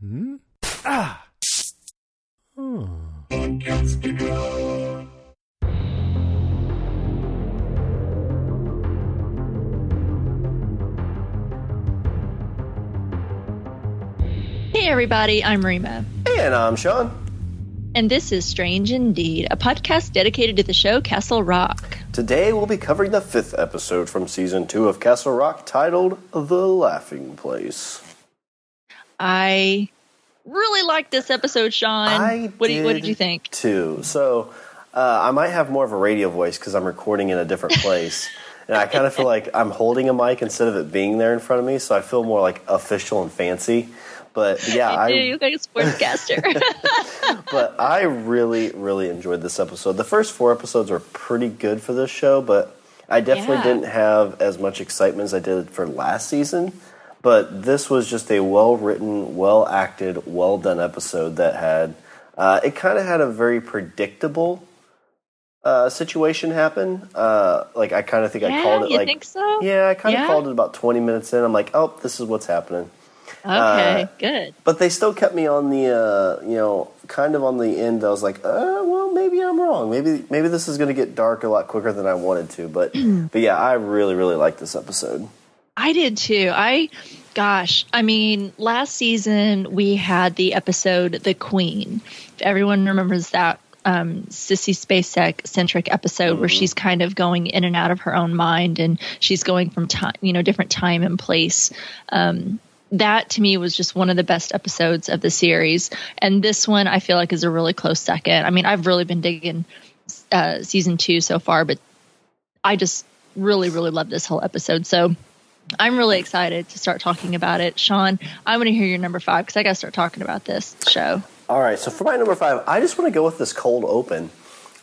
Hmm? Ah! Oh. Hey everybody, I'm Rima. And I'm Sean. And this is Strange Indeed, a podcast dedicated to the show Castle Rock. Today we'll be covering the fifth episode from season two of Castle Rock titled The Laughing Place. I really liked this episode, Sean. I what, did, what did you think? Too. So uh, I might have more of a radio voice because I'm recording in a different place. and I kind of feel like I'm holding a mic instead of it being there in front of me, so I feel more like official and fancy. But yeah, you I you look like a sportscaster. but I really, really enjoyed this episode. The first four episodes were pretty good for this show, but I definitely Yeah. didn't have as much excitement as I did for last season. But this was just a well written, well acted, well done episode that had uh, it kind of had a very predictable uh, situation happen. Uh, like I kind of think I called it you like think so? yeah, I kind of Yeah? called it about twenty minutes in. I'm like, oh, this is what's happening Okay, uh, good. but they still kept me on the uh, you know kind of on the end. I was like, uh, well, maybe I'm wrong. Maybe maybe this is going to get dark a lot quicker than I wanted to. But but yeah, I really really liked this episode. I did too. I, gosh, I mean, last season we had the episode "The Queen." If everyone remembers that um, Sissy Spacek centric episode where she's kind of going in and out of her own mind, and she's going from time, you know, different time and place. Um, that to me was just one of the best episodes of the series, and this one I feel like is a really close second. I mean, I've really been digging uh, season two so far, but I just really, really love this whole episode. So I'm really excited to start talking about it. Sean, I want to hear your number five because I got to start talking about this show. All right, so for my number five, I just want to go with this cold open.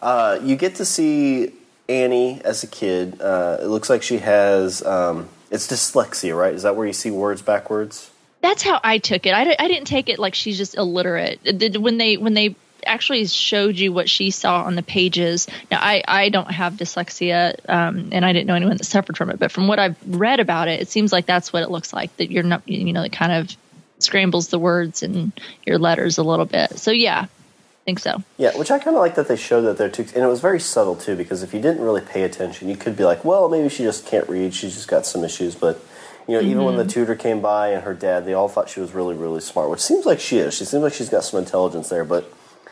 Uh, you get to see Annie as a kid. Uh, it looks like she has um, it's dyslexia, right? Is that where you see words backwards? That's how I took it. I, I didn't take it like she's just illiterate. Did- When they when they actually showed you what she saw on the pages. Now I I don't have dyslexia, um, and I didn't know anyone that suffered from it. But from what I've read about it, it seems like that's what it looks like. That you're not you know it kind of scrambles the words and your letters a little bit. So yeah, I think so. Yeah, which I kind of like that they showed that there too, and it was very subtle too. Because if you didn't really pay attention, you could be like, "Well, maybe she just can't read. She's just got some issues." But you know, even when the tutor came by and her dad, they all thought she was really, really smart. Which seems like she is. She seems like she's got some intelligence there. But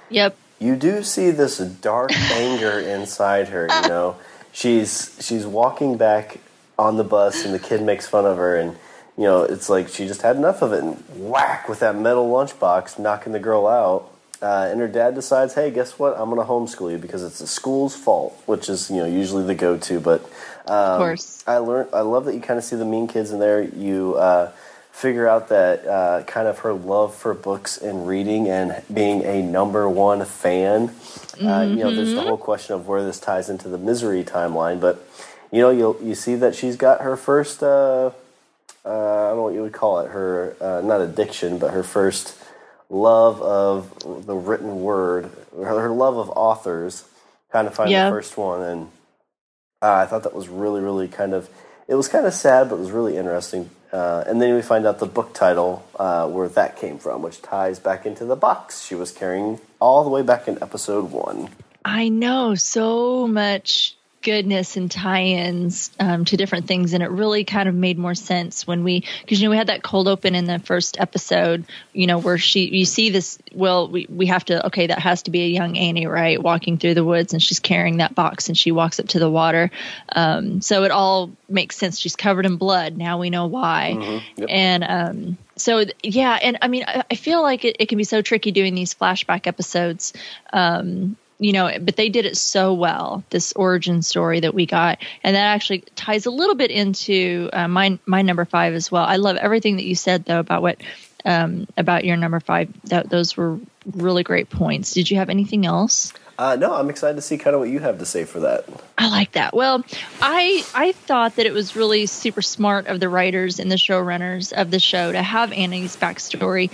Yep. you do see this dark anger inside her. You know, she's she's walking back on the bus, and the kid makes fun of her, and you know, it's like she just had enough of it, and whack with that metal lunchbox, knocking the girl out. Uh, and her dad decides, hey, guess what? I'm going to homeschool you because it's the school's fault, which is you know usually the go-to. But um, Of course. I learned. I love that you kind of see the mean kids in there. You uh, figure out that uh, kind of her love for books and reading and being a number one fan. Uh, you know, there's the whole question of where this ties into the misery timeline, but you know, you you see that she's got her first. Uh, uh, I don't know what you would call it. Her uh, not addiction, but her first love of the written word. Her, her love of authors. Kind of find Yeah. the first one, and uh, I thought that was really, really kind of. It was kind of sad, but it was really interesting. Uh, and then we find out the book title uh, where that came from, which ties back into the box she was carrying all the way back in episode one. I know so much goodness and tie-ins um, to different things, and it really kind of made more sense when we because you know we had that cold open in the first episode, you know, where she you see this. Well, we we have to okay, that has to be a young Annie, right, walking through the woods, and she's carrying that box, and she walks up to the water. Um, so it all makes sense. She's covered in blood. Now we know why, Yep. and um, so yeah, and I mean, I, I feel like it, it can be so tricky doing these flashback episodes. Um, you know, but they did it so well. This origin story that we got, and that actually ties a little bit into uh, my my number five as well. I love everything that you said though about what um, about your number five. That those were really great points. Did you have anything else? Uh, no, I'm excited to see kind of what you have to say for that. I like that. Well, I I thought that it was really super smart of the writers and the showrunners of the show to have Annie's backstory,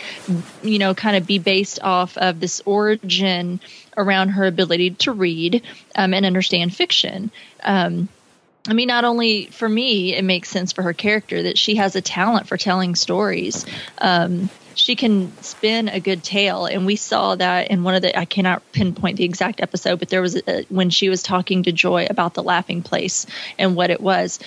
you know, kind of be based off of this origin around her ability to read um, and understand fiction. Um, I mean, not only for me, it makes sense for her character that she has a talent for telling stories. Um, she can spin a good tale, and we saw that in one of the. I cannot pinpoint the exact episode, but there was a, when she was talking to Joy about the laughing place and what it was.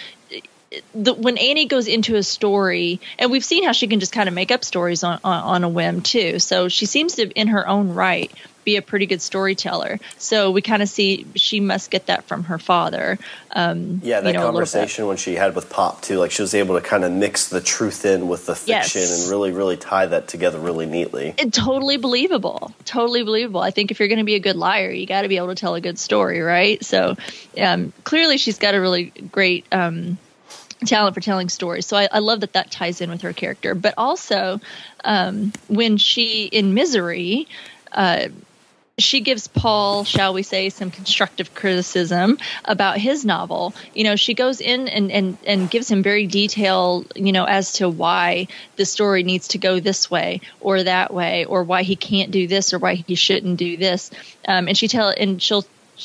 The, when Annie goes into a story, and we've seen how she can just kind of make up stories on, on, on a whim too. So she seems to, in her own right, be a pretty good storyteller. So we kind of see she must get that from her father. Um, Yeah, that you know, a little bit. conversation when she had with Pop too, like she was able to kind of mix the truth in with the Yes. fiction and really, really tie that together really neatly. It, totally believable. Totally believable. I think if you're going to be a good liar, you got to be able to tell a good story, right? So um, clearly, she's got a really great um, talent for telling stories. So I, I love that that ties in with her character. But also, um, when she in Misery. Uh, she gives Paul, shall we say, some constructive criticism about his novel. You know, she goes in and, and, and gives him very detailed, you know, as to why the story needs to go this way or that way, or why he can't do this or why he shouldn't do this. Um, and she tell and she'll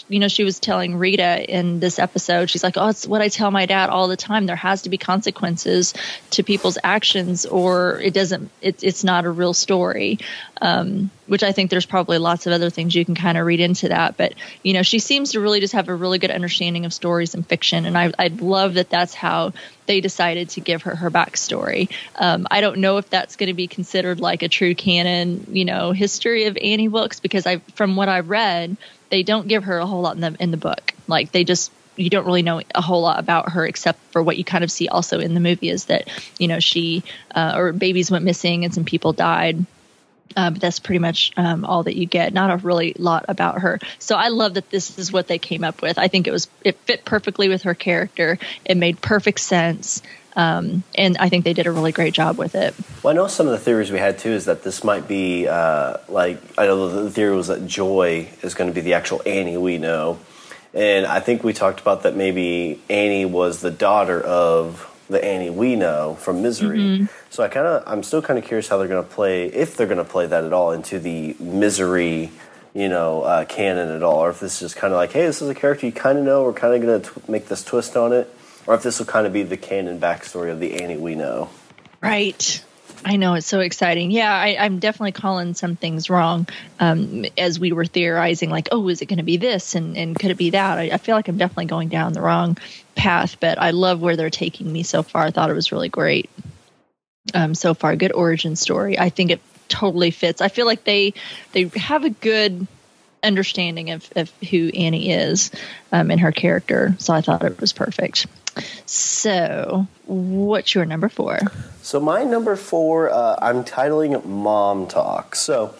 you know, she was telling Rita in this episode, she's like, Oh, it's what I tell my dad all the time. There has to be consequences to people's actions, or it doesn't, it, it's not a real story. Um, which I think there's probably lots of other things you can kind of read into that. But, you know, she seems to really just have a really good understanding of stories and fiction. And I, I love that that's how they decided to give her her backstory. Um, I don't know if that's going to be considered like a true canon, you know, history of Annie books, because I, from what I've read, they don't give her a whole lot in the in the book. Like they just you don't really know a whole lot about her except for what you kind of see also in the movie is that you know she uh, or babies went missing and some people died. But that's pretty much um, all that you get. Not a really lot about her. So I love that this is what they came up with. I think it was it fit perfectly with her character. It made perfect sense, um, and I think they did a really great job with it. Well, I know some of the theories we had too is that this might be uh, like I know the theory was that Joy is going to be the actual Annie we know, and I think we talked about that maybe Annie was the daughter of the Annie we know from Misery. So I kind of I'm still kind of curious how they're going to play if they're going to play that at all into the Misery. You know, uh, canon at all, or if this is just kind of like, hey, this is a character you kind of know. We're kind of going to make this twist on it, or if this will kind of be the canon backstory of the Annie we know. Right. I know it's so exciting. Yeah, I, I'm definitely calling some things wrong um, as we were theorizing, like, oh, is it going to be this and, and could it be that? I, I feel like I'm definitely going down the wrong path, but I love where they're taking me so far. I thought it was really great. Um, so far, good origin story. I think it totally fits. I feel like they they have a good understanding of, of who Annie is um, and her character. So I thought it was perfect. So, what's your number four? So my number four, uh, I'm titling "Mom Talk." So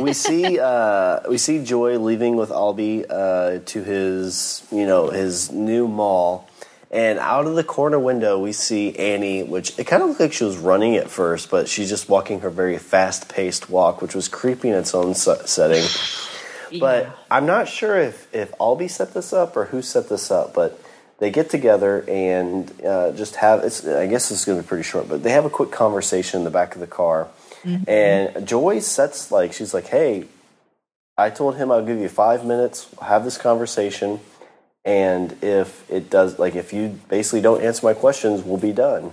we see uh, we see Joy leaving with Albie uh, to his you know his new mall, and out of the corner window we see Annie, which it kind of looked like she was running at first, but she's just walking her very fast paced walk, which was creepy in its own se- setting. But I'm not sure if if Albie set this up or who set this up, but they get together and uh, just have it's i guess this is going to be pretty short but they have a quick conversation in the back of the car. And joy sets like she's like hey i told him i'll give you five minutes have this conversation and if it does like if you basically don't answer my questions we'll be done.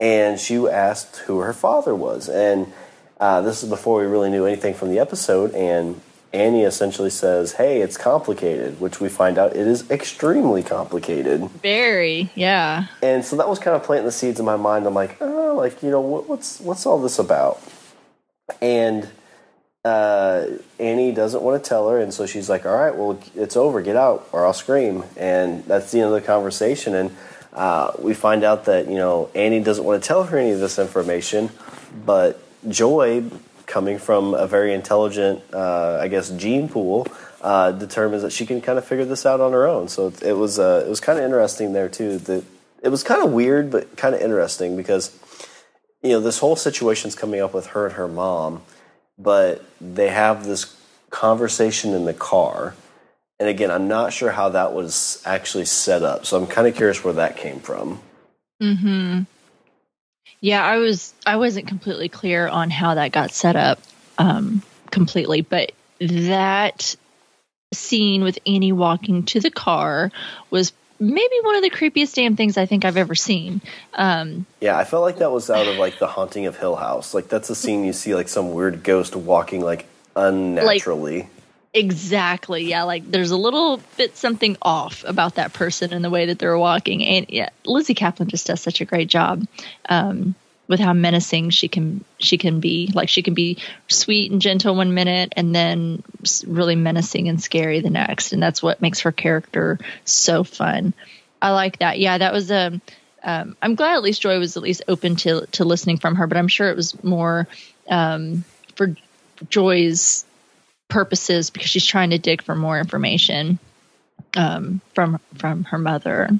And she asked who her father was. And uh, this is before we really knew anything from the episode and annie essentially says hey it's complicated which we find out it is extremely complicated Very, yeah. and so that was kind of planting the seeds in my mind. I'm like, oh, like you know, what, what's what's all this about? And uh, Annie doesn't want to tell her, and so she's like, all right, well, it's over, get out, or I'll scream. And that's the end of the conversation. And uh, we find out that you know Annie doesn't want to tell her any of this information, but Joy, coming from a very intelligent, uh, I guess, gene pool. Uh, determines that she can kind of figure this out on her own. So it, it was uh, it was kind of interesting there too. That it was kind of weird, but kind of interesting because you know this whole situation's coming up with her and her mom, but they have this conversation in the car. And again, I'm not sure how that was actually set up, so I'm kind of curious where that came from. Hmm. Yeah, I was. I wasn't completely clear on how that got set up um, completely, but that scene with Annie walking to the car was maybe one of the creepiest damn things I think I've ever seen. Um, yeah, I felt like that was out of like the Haunting of Hill House. Like that's a scene you see like some weird ghost walking like unnaturally. Like, exactly. Yeah, like there's a little bit something off about that person and the way that they're walking. And yeah, Lizzy Caplan just does such a great job. Um, with how menacing she can she can be. Like she can be sweet and gentle one minute, and then really menacing and scary the next. And that's what makes her character so fun. I like that. Yeah, that was a. Um, um, I'm glad at least Joy was at least open to to listening from her, but I'm sure it was more um, for Joy's purposes because she's trying to dig for more information um, from from her mother.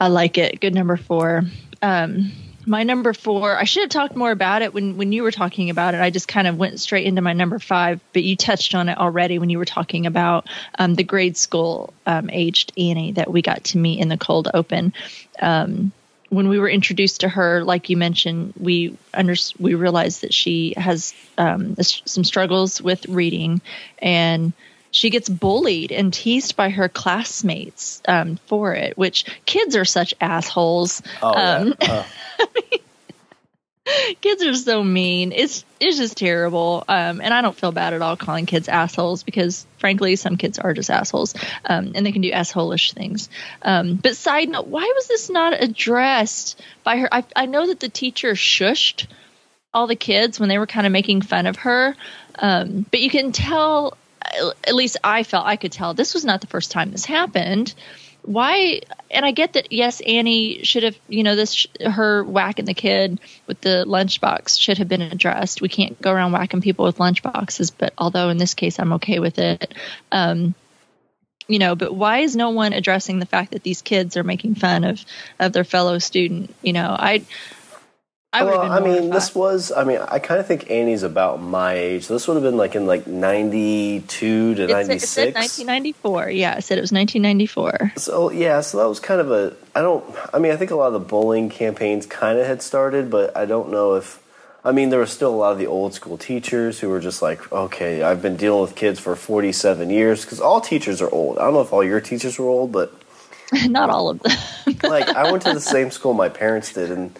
I like it. Good number four. Um, my number four, I should have talked more about it when, when you were talking about it. I just kind of went straight into my number five, but you touched on it already when you were talking about um, the grade school um, aged Annie that we got to meet in the cold open. Um, when we were introduced to her, like you mentioned, we under, we realized that she has um, some struggles with reading and she gets bullied and teased by her classmates um, for it, which kids are such assholes. Oh, um, yeah. uh. kids are so mean. It's it's just terrible. Um, and I don't feel bad at all calling kids assholes because, frankly, some kids are just assholes, um, and they can do assholish things. Um, but side note, why was this not addressed by her? I, I know that the teacher shushed all the kids when they were kind of making fun of her, um, but you can tell at least I felt I could tell this was not the first time this happened. Why? And I get that. Yes, Annie should have. You know, this her whacking the kid with the lunchbox should have been addressed. We can't go around whacking people with lunchboxes. But although in this case I'm okay with it, um, you know. But why is no one addressing the fact that these kids are making fun of of their fellow student? You know, I I well, I mean, this was. I mean, I kind of think Annie's about my age. So this would have been like in like ninety two to ninety six. Nineteen ninety four. Yeah, I said it was nineteen ninety four. So yeah, so that was kind of a. I don't. I mean, I think a lot of the bullying campaigns kind of had started, but I don't know if. I mean, there were still a lot of the old school teachers who were just like, okay, I've been dealing with kids for 47 years because all teachers are old. I don't know if all your teachers were old, but not all of them. like, I went to the same school my parents did, and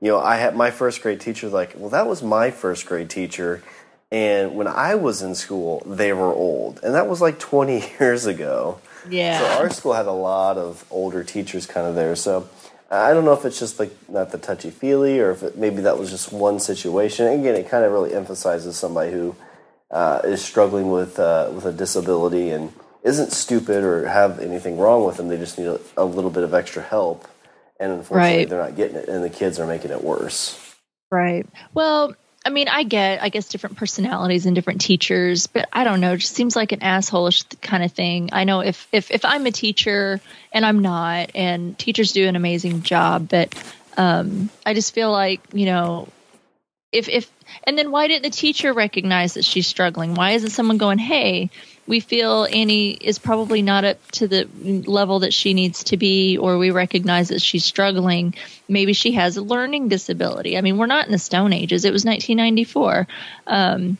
you know, I had my first grade teacher like, well, that was my first grade teacher. And when I was in school, they were old. And that was like 20 years ago. Yeah. So our school had a lot of older teachers kind of there. So I don't know if it's just like not the touchy feely or if it, maybe that was just one situation. And Again, it kind of really emphasizes somebody who uh, is struggling with uh, with a disability and isn't stupid or have anything wrong with them. They just need a, a little bit of extra help and unfortunately right. they're not getting it and the kids are making it worse. Right. Well i mean i get i guess different personalities and different teachers but i don't know it just seems like an assholeish kind of thing. I know if if if i'm a teacher and i'm not and teachers do an amazing job but um i just feel like you know if if and then why didn't the teacher recognize that she's struggling? Why isn't someone going hey we feel Annie is probably not up to the level that she needs to be, or we recognize that she's struggling. Maybe she has a learning disability. I mean, we're not in the Stone Ages. It was 1994. Um,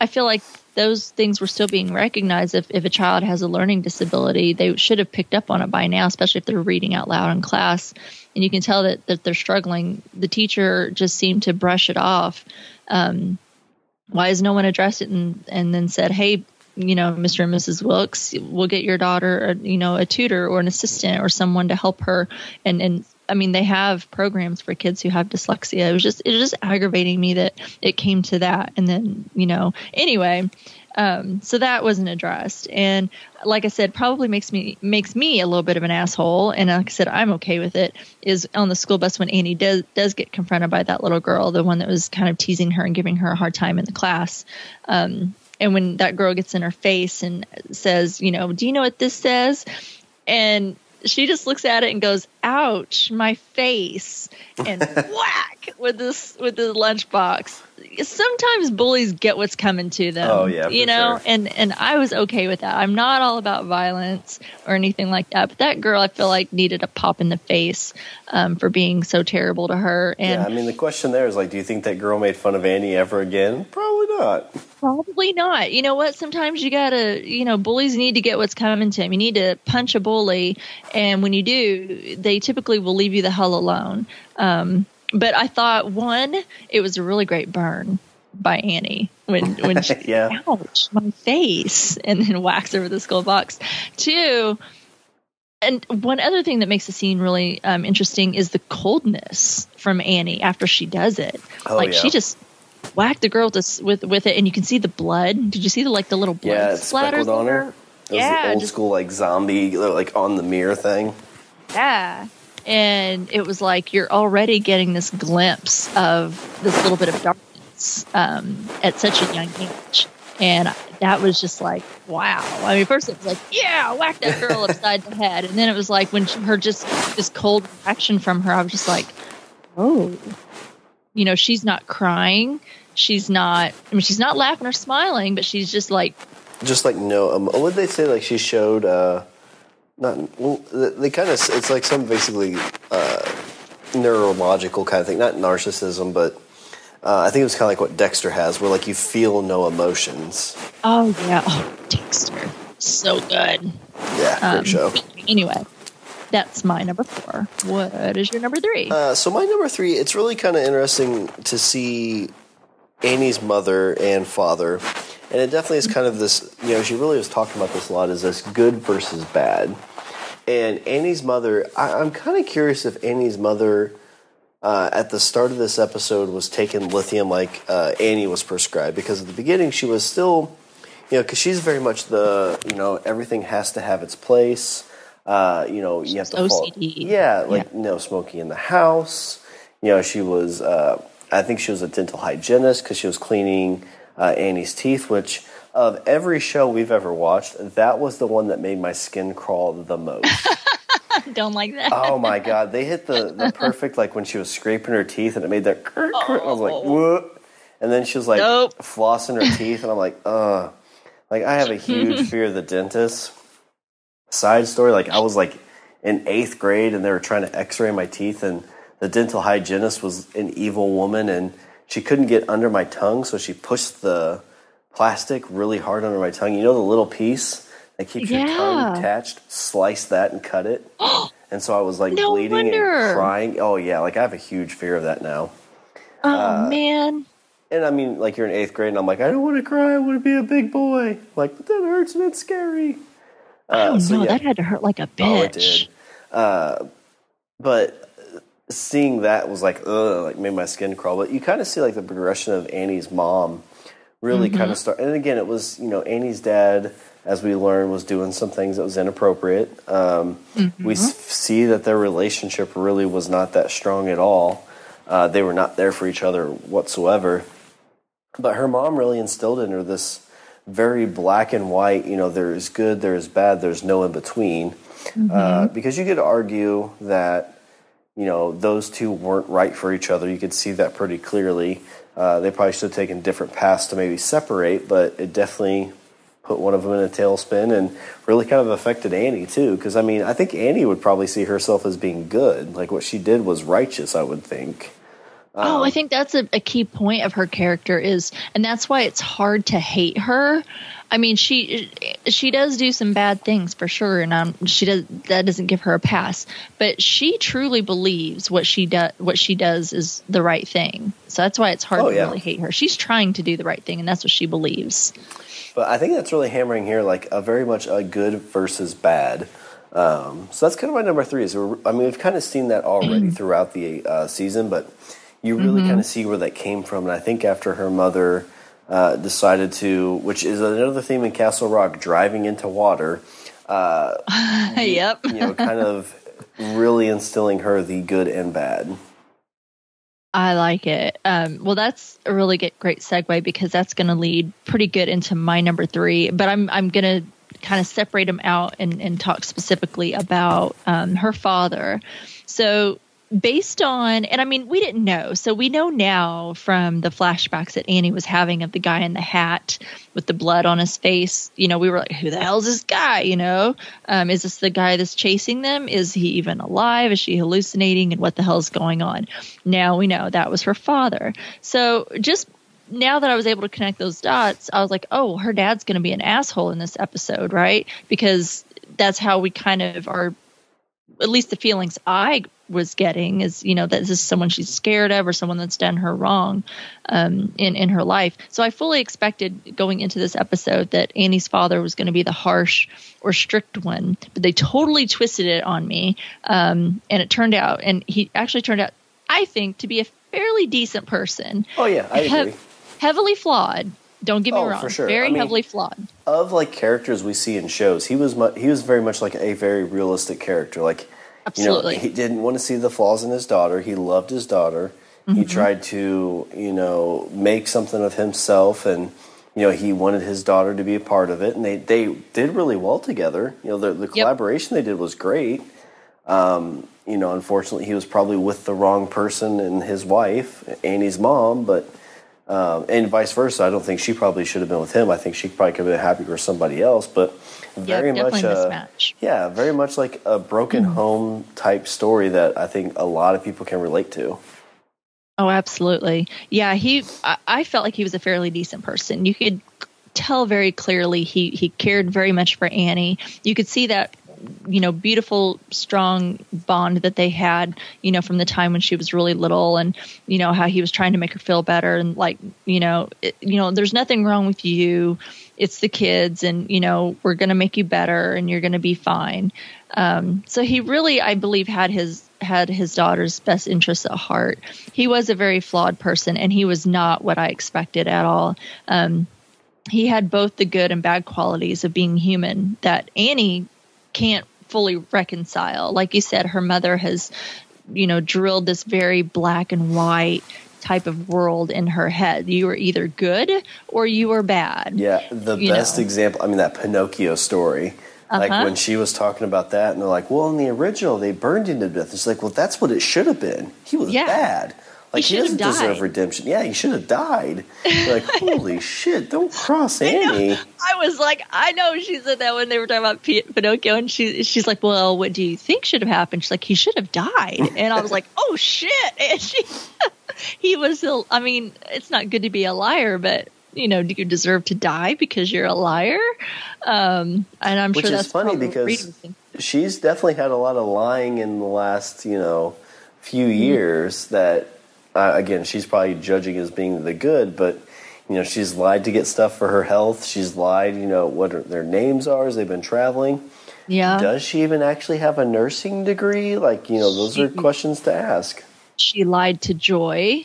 I feel like those things were still being recognized. If, if a child has a learning disability, they should have picked up on it by now, especially if they're reading out loud in class. And you can tell that, that they're struggling. The teacher just seemed to brush it off. Um, why has no one addressed it and, and then said, hey, you know, Mr. and Mrs. Wilkes, we'll get your daughter, a, you know, a tutor or an assistant or someone to help her. And, and I mean, they have programs for kids who have dyslexia. It was just, it was just aggravating me that it came to that. And then, you know, anyway, um, so that wasn't addressed. And like I said, probably makes me, makes me a little bit of an asshole. And like I said, I'm okay with it is on the school bus when Annie does, does get confronted by that little girl, the one that was kind of teasing her and giving her a hard time in the class. Um, and when that girl gets in her face and says, you know, do you know what this says? And she just looks at it and goes, "Ouch, my face!" and whack with this with the lunchbox. Sometimes bullies get what's coming to them. Oh yeah, you know, sure. and and I was okay with that. I'm not all about violence or anything like that. But that girl, I feel like needed a pop in the face um, for being so terrible to her. And yeah, I mean, the question there is like, do you think that girl made fun of Annie ever again? Probably not. Probably not. You know what? Sometimes you gotta, you know, bullies need to get what's coming to them. You need to punch a bully, and when you do, they typically will leave you the hell alone. Um, but I thought one, it was a really great burn by Annie when when she Yeah. ouch my face and then whacks over the skull box. Two, and one other thing that makes the scene really um, interesting is the coldness from Annie after she does it. Oh, like yeah. she just whacked the girl with, with with it, and you can see the blood. Did you see the like the little blood Yeah, on her. It was Yeah, the old just- school like zombie like on the mirror thing. Yeah. And it was like you're already getting this glimpse of this little bit of darkness um, at such a young age. And that was just like, wow. I mean, first it was like, yeah, whack that girl upside the head. And then it was like when she, her just this cold reaction from her, I was just like, oh, you know, she's not crying. She's not, I mean, she's not laughing or smiling, but she's just like, Just like no, um, what would they say? Like she showed, uh, not well, they kind of. It's like some basically uh, neurological kind of thing, not narcissism, but uh, I think it was kind of like what Dexter has, where like you feel no emotions. oh, yeah, oh, Dexter. So good. Yeah, great Um, show. Anyway, that's my number four. What is your number three? Uh, so my number three, it's really kind of interesting to see Annie's mother and father, and it definitely is kind of this. You know, she really was talking about this a lot. Is this good versus bad? And Annie's mother, I, I'm kind of curious if Annie's mother, uh, at the start of this episode, was taking lithium like uh, Annie was prescribed, because at the beginning she was still, you know, because she's very much the, you know, everything has to have its place. Uh, you know, you have to follow-. Yeah, like no smoking in the house. You know, she was. Uh, I think she was a dental hygienist because she was cleaning uh, Annie's teeth. Which of every show we've ever watched, that was the one that made my skin crawl the most. Don't like that. oh my god, they hit the the perfect like when she was scraping her teeth and it made that. Cr- I was like, what? And then she was like Nope. flossing her teeth, and I'm like, uh, like I have a huge fear of the dentist. Side story, like I was like in eighth grade, and they were trying to X-ray my teeth, and the dental hygienist was an evil woman, and she couldn't get under my tongue, so she pushed the plastic really hard under my tongue. You know the little piece that keeps your tongue attached. Slice that and cut it. and so I was like No bleeding wonder. and crying. Oh yeah, like I have a huge fear of that now. oh uh, man. And I mean, like you're in eighth grade, and I'm like, I don't want to cry. I want to be a big boy. Like, but that hurts and it's scary. Oh Uh, so no, yeah. that had to hurt like a bitch. Oh, it did. Uh, but seeing that was like, ugh, like made my skin crawl. But you kind of see like the progression of Annie's mom really Mm-hmm. kind of start. And again, it was you know Annie's dad, as we learned, was doing some things that was inappropriate. Um, Mm-hmm. We s- see that their relationship really was not that strong at all. Uh, they were not there for each other whatsoever. But her mom really instilled in her this very black and white. You know, there is good, there is bad, there's no in between. Uh, because you could argue that you know those two weren't right for each other. You could see that pretty clearly. Uh, they probably should have taken different paths to maybe separate, but it definitely put one of them in a tailspin and really kind of affected Annie too. Because I mean, I think Annie would probably see herself as being good. Like what she did was righteous. I would think. Oh, Um, I think that's a, a key point of her character is, and that's why it's hard to hate her. I mean, she she does do some bad things for sure, and um, she does that doesn't give her a pass. But she truly believes what she does what she does is the right thing. So that's why it's hard Oh, to yeah. really hate her. She's trying to do the right thing, and that's what she believes. But I think that's really hammering here, like a very much a good versus bad. Um, so that's kind of my number three. Is we're, I mean, we've kind of seen that already throughout the uh, season, but you really kind of see where that came from. And I think after her mother uh, decided to, which is another theme in Castle Rock, driving into water, yep. you know, kind of really instilling her the good and bad. I like it. Um, well, that's a really good, great segue because that's going to lead pretty good into my number three. But I'm I'm going to kind of separate them out and, and talk specifically about um, her father. So based on, and I mean, we didn't know. So we know now from the flashbacks that Annie was having of the guy in the hat with the blood on his face. You know, we were like, who the hell's this guy? You know, um, is this the guy that's chasing them? Is he even alive? Is she hallucinating? And what the hell's going on? Now we know that was her father. So just now that I was able to connect those dots, I was like, oh, her dad's going to be an asshole in this episode, right? Because that's how we kind of are at least the feelings I was getting is, you know, that this is someone she's scared of or someone that's done her wrong um, in in her life. So I fully expected going into this episode that Annie's father was going to be the harsh or strict one, but they totally twisted it on me, um, and it turned out, and he actually turned out, I think, to be a fairly decent person. Oh yeah, I agree. He- heavily flawed. Don't get me oh, wrong. For sure. Very I mean, heavily flawed. Of like characters we see in shows, he was mu- he was very much like a very realistic character. Like Absolutely. You know, he didn't want to see the flaws in his daughter. He loved his daughter. Mm-hmm. He tried to, you know, make something of himself and you know, he wanted his daughter to be a part of it and they, they did really well together. You know, the, the collaboration yep. they did was great. Um, you know, unfortunately he was probably with the wrong person and his wife, Annie's mom, but um, and vice versa. I don't think she probably should have been with him. I think she probably could have been happy with somebody else. But very yep, much, a, yeah, very much like a broken mm-hmm. home type story that I think a lot of people can relate to. Oh, absolutely. Yeah, he. I, I felt like he was a fairly decent person. You could tell very clearly he he cared very much for Annie. You could see that you know beautiful strong bond that they had you know from the time when she was really little and you know how he was trying to make her feel better and like you know it, you know there's nothing wrong with you. It's the kids and you know we're going to make you better and you're going to be fine. Um, so he really i believe had his had his daughter's best interests at heart. He was a very flawed person and he was not what i expected at all. Um, he had both the good and bad qualities of being human that annie can't fully reconcile. Like you said, her mother has, you know, drilled this very black and white type of world in her head. You were either good or you were bad. Yeah, the best know. example, I mean, that Pinocchio story. Uh-huh. Like when she was talking about that, and they're like, "Well, in the original, they burned him to death." It's like, "Well, that's what it should have been. He was yeah. bad." Like he, he doesn't deserve redemption. Yeah, he should have died. like, holy shit! Don't cross Annie. I, I, was like, I know she said that when they were talking about Pinocchio, and she she's like, well, what do you think should have happened? She's like, he should have died. And I was like, oh shit! And she, he was. I mean, it's not good to be a liar, but you know, do you deserve to die because you're a liar? Um, and I'm Which sure that's funny because she's definitely had a lot of lying in the last, you know, few years that uh, again, she's probably judging as being the good, but you know, she's lied to get stuff for her health. She's lied, you know, what their names are as they've been traveling. Yeah. Does she even actually have a nursing degree? Like, you know, those she, are questions to ask. She lied to Joy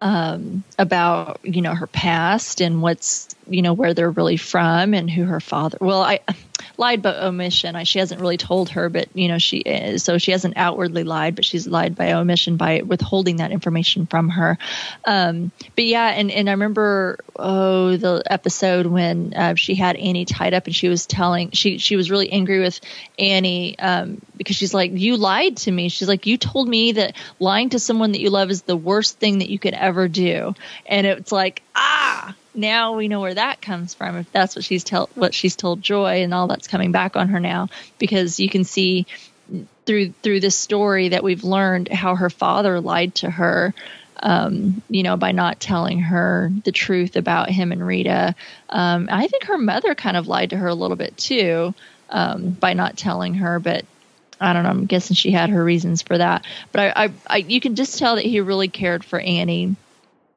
um, about, you know, her past and what's, you know, where they're really from and who her father. Well, I lied by omission. I, she hasn't really told her, but you know she is. So she hasn't outwardly lied, but she's lied by omission by withholding that information from her. Um, but yeah, and and I remember oh the episode when uh, she had Annie tied up and she was telling she she was really angry with Annie um, because she's like you lied to me. She's like you told me that lying to someone that you love is the worst thing that you could ever do, and it's like ah now we know where that comes from if that's what she's tell what she's told joy and all that's coming back on her now. Because you can see through through this story that we've learned how her father lied to her um, you know by not telling her the truth about him and rita. Um, i think her mother kind of lied to her a little bit too um, by not telling her but I don't know. I'm guessing she had her reasons for that, but I, I, I, you can just tell that he really cared for Annie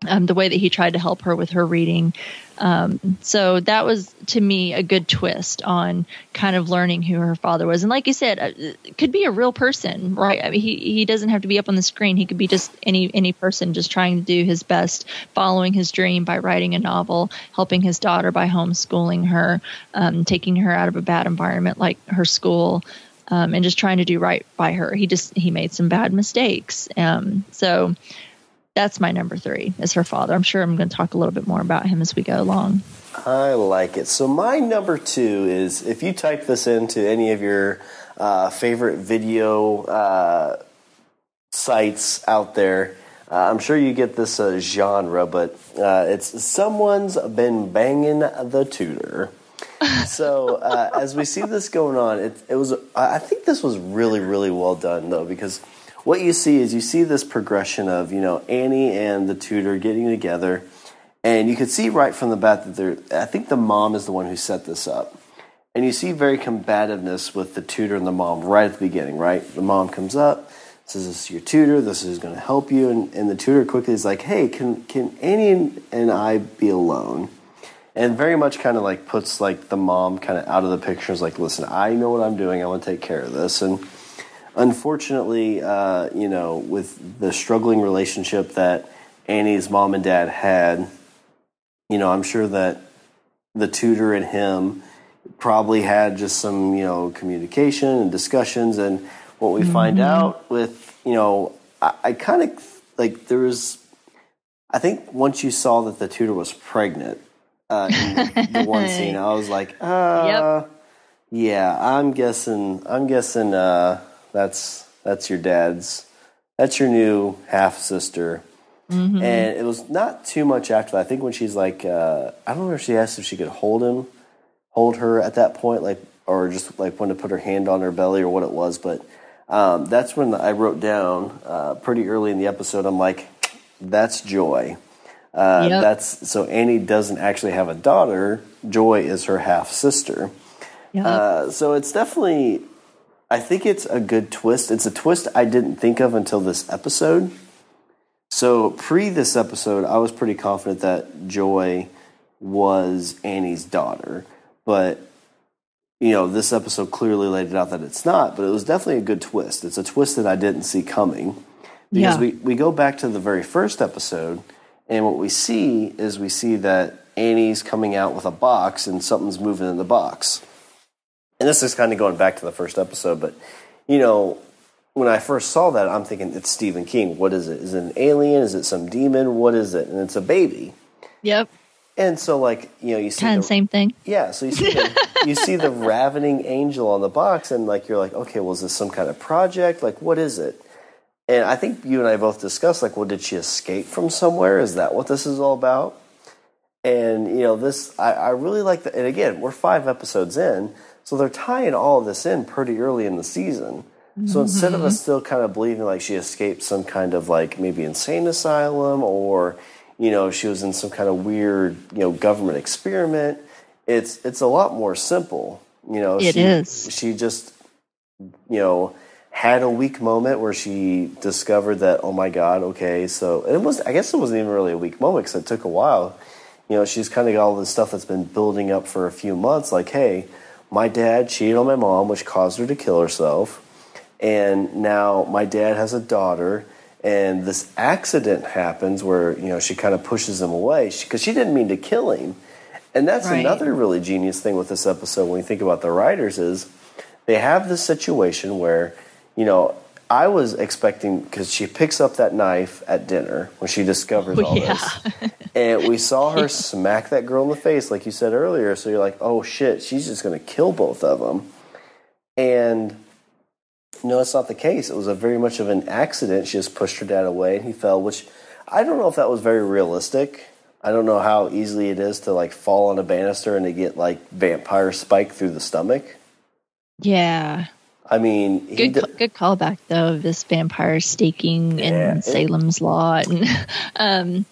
um, the way that he tried to help her with her reading. Um, so that was to me a good twist on kind of learning who her father was. And like you said, uh, could be a real person, right? I mean, he he doesn't have to be up on the screen. He could be just any any person just trying to do his best, following his dream by writing a novel, helping his daughter by homeschooling her, um, taking her out of a bad environment like her school. Um, and just trying to do right by her. He just he made some bad mistakes. Um, so that's my number three is her father. I'm sure I'm going to talk a little bit more about him as we go along. I like it. So my number two is if you type this into any of your uh, favorite video uh, sites out there, uh, I'm sure you get this uh, genre, but uh, it's someone's been banging the tutor. so uh, as we see this going on, it, it was. I think this was really, really well done though because what you see is you see this progression of you know Annie and the tutor getting together, And you could see right from the bat that they're, I think the mom is the one who set this up. And you see very combativeness with the tutor and the mom right at the beginning, right? The mom comes up, says, This is your tutor, this is going to help you. And, and the tutor quickly is like, Hey, can, can Annie and I be alone? And very much kind of like puts like the mom kind of out of the picture. Is like, listen, I know what I'm doing. I want to take care of this. And unfortunately, uh, you know, with the struggling relationship that Annie's mom and dad had, you know, I'm sure that the tutor and him probably had just some, you know, communication and discussions. And what we mm-hmm. find out with, you know, I, I kind of like there was, I think once you saw that the tutor was pregnant uh, in the one scene, I was like, uh, yep. yeah, I'm guessing, I'm guessing, uh, that's that's your dad's, that's your new half sister Mm-hmm. And it was not too much after that. I think when she's like, uh, I don't know if she asked if she could hold him, hold her at that point, like, or just like when to put her hand on her belly or what it was. But um, that's when I wrote down uh, pretty early in the episode. I'm like, that's Joy. Uh, yep. That's so Annie doesn't actually have a daughter. Joy is her half sister. Yep. Uh, so it's definitely, I think it's a good twist. It's a twist I didn't think of until this episode. So pre this episode, I was pretty confident that Joy was Annie's daughter, but you know, this episode clearly laid it out that it's not, but it was definitely a good twist. It's a twist that I didn't see coming. Because yeah. we, we go back to the very first episode, and what we see is we see that Annie's coming out with a box and something's moving in the box. And this is kind of going back to the first episode, but you know, when I first saw that, I'm thinking it's Stephen King. What is it? Is it an alien? Is it some demon? What is it? And it's a baby. Yep. And so, like you know, you see kind of same thing. Yeah. So you see the, you see the ravening angel on the box, and like you're like, okay, well, is this some kind of project? Like, what is it? And I think you and I both discussed like, well, did she escape from somewhere? Is that what this is all about? And you know, this I, I really like that. And again, we're five episodes in, so they're tying all of this in pretty early in the season. So instead of us mm-hmm. still kind of believing like she escaped some kind of like maybe insane asylum or you know she was in some kind of weird you know government experiment, it's it's a lot more simple. You know, it she, is. She just you know had a weak moment where she discovered that oh my god okay so it was I guess it wasn't even really a weak moment because it took a while. You know, she's kind of got all this stuff that's been building up for a few months. Like, hey, my dad cheated on my mom, which caused her to kill herself and now my dad has a daughter and this accident happens where you know she kind of pushes him away because she, she, didn't mean to kill him and that's right. another really genius thing with this episode when you think about the writers is they have this situation where you know i was expecting because she picks up that knife at dinner when she discovers oh, all yeah. this and we saw her smack that girl in the face like you said earlier so you're like oh shit she's just going to kill both of them and no, it's not the case. It was a very much of an accident. She just pushed her dad away and he fell, which I don't know if that was very realistic. I don't know how easily it is to like fall on a banister and to get like vampire spike through the stomach. Yeah. I mean, good d- good callback though of this vampire staking yeah, in Salem's Lot, and um,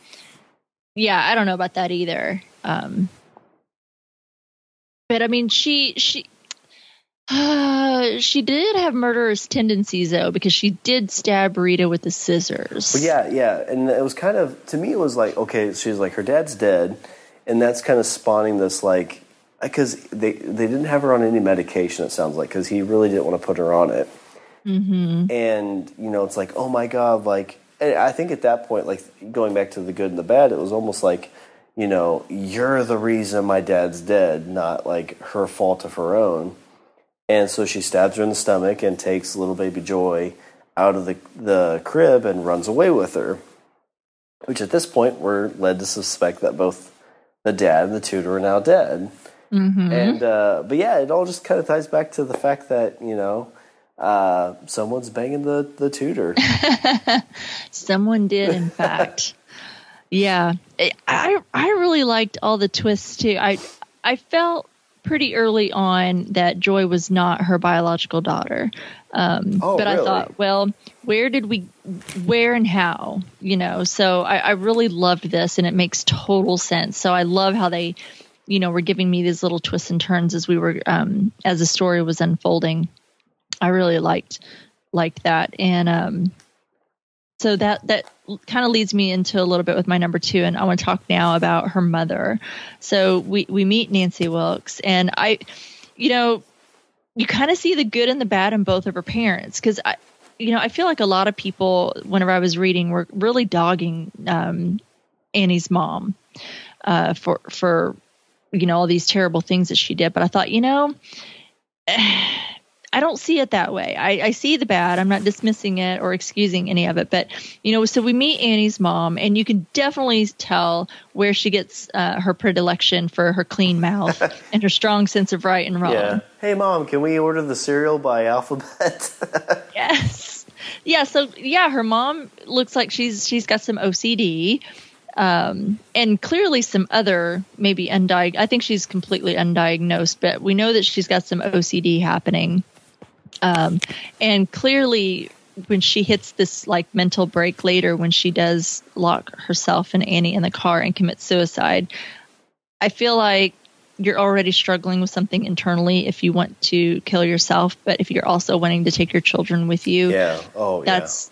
yeah, I don't know about that either. Um, but I mean, she she uh, she did have murderous tendencies though, because she did stab Rita with the scissors. Yeah, yeah, and it was kind of to me it was like okay, she's like her dad's dead, and that's kind of spawning this like because they they didn't have her on any medication. It sounds like because he really didn't want to put her on it, mm-hmm. and you know it's like oh my god, like I think at that point, like going back to the good and the bad, it was almost like you know you're the reason my dad's dead, not like her fault of her own and so she stabs her in the stomach and takes little baby Joy out of the, the crib and runs away with her. Which at this point, we're led to suspect that both the dad and the tutor are now dead. Mm-hmm. And, uh, but yeah, it all just kind of ties back to the fact that, you know, uh, someone's banging the, the tutor. Someone did, in fact. Yeah. I, I really liked all the twists too. I, I felt pretty early on that Joy was not her biological daughter. Um, Oh, but I thought, well, where did we, where and how, you know? So I, I really loved this, and it makes total sense. So I love how they, you know, were giving me these little twists and turns as we were, um, as the story was unfolding. I really liked liked that, and um, so that that kind of leads me into a little bit with my number two, and I want to talk now about her mother. So we we meet Nancy Wilkes, and I, you know, you kind of see the good and the bad in both of her parents because I, you know, I feel like a lot of people, whenever I was reading, were really dogging um, Annie's mom uh, for for you know all these terrible things that she did. But I thought, you know. I don't see it that way. I, I see the bad. I'm not dismissing it or excusing any of it. But, you know, so we meet Annie's mom, and you can definitely tell where she gets uh, her predilection for her clean mouth and her strong sense of right and wrong. Yeah. Hey, mom, can we order the cereal by alphabet? Yes. Yeah. So yeah, her mom looks like she's she's got some OCD, um, and clearly some other maybe undiagnosed. I think she's completely undiagnosed, but we know that she's got some OCD happening. Um, and clearly, when she hits this like mental break later, when she does lock herself and Annie in the car and commit suicide, I feel like you're already struggling with something internally if you want to kill yourself, but if you're also wanting to take your children with you, yeah. Oh, that's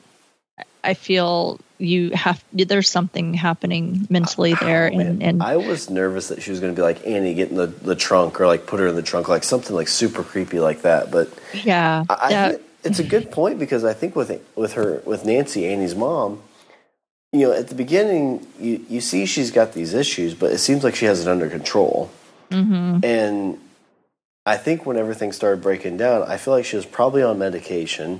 I feel you have there's something happening mentally there yeah. and, and I was nervous that she was going to be like Annie, get in the, the trunk or like put her in the trunk, like something like super creepy like that. But yeah, I, I that- it's a good point because I think with with her with Nancy, Annie's mom, you know, at the beginning you you see she's got these issues, but it seems like she has it under control. mhm. And I think when everything started breaking down, I feel like she was probably on medication.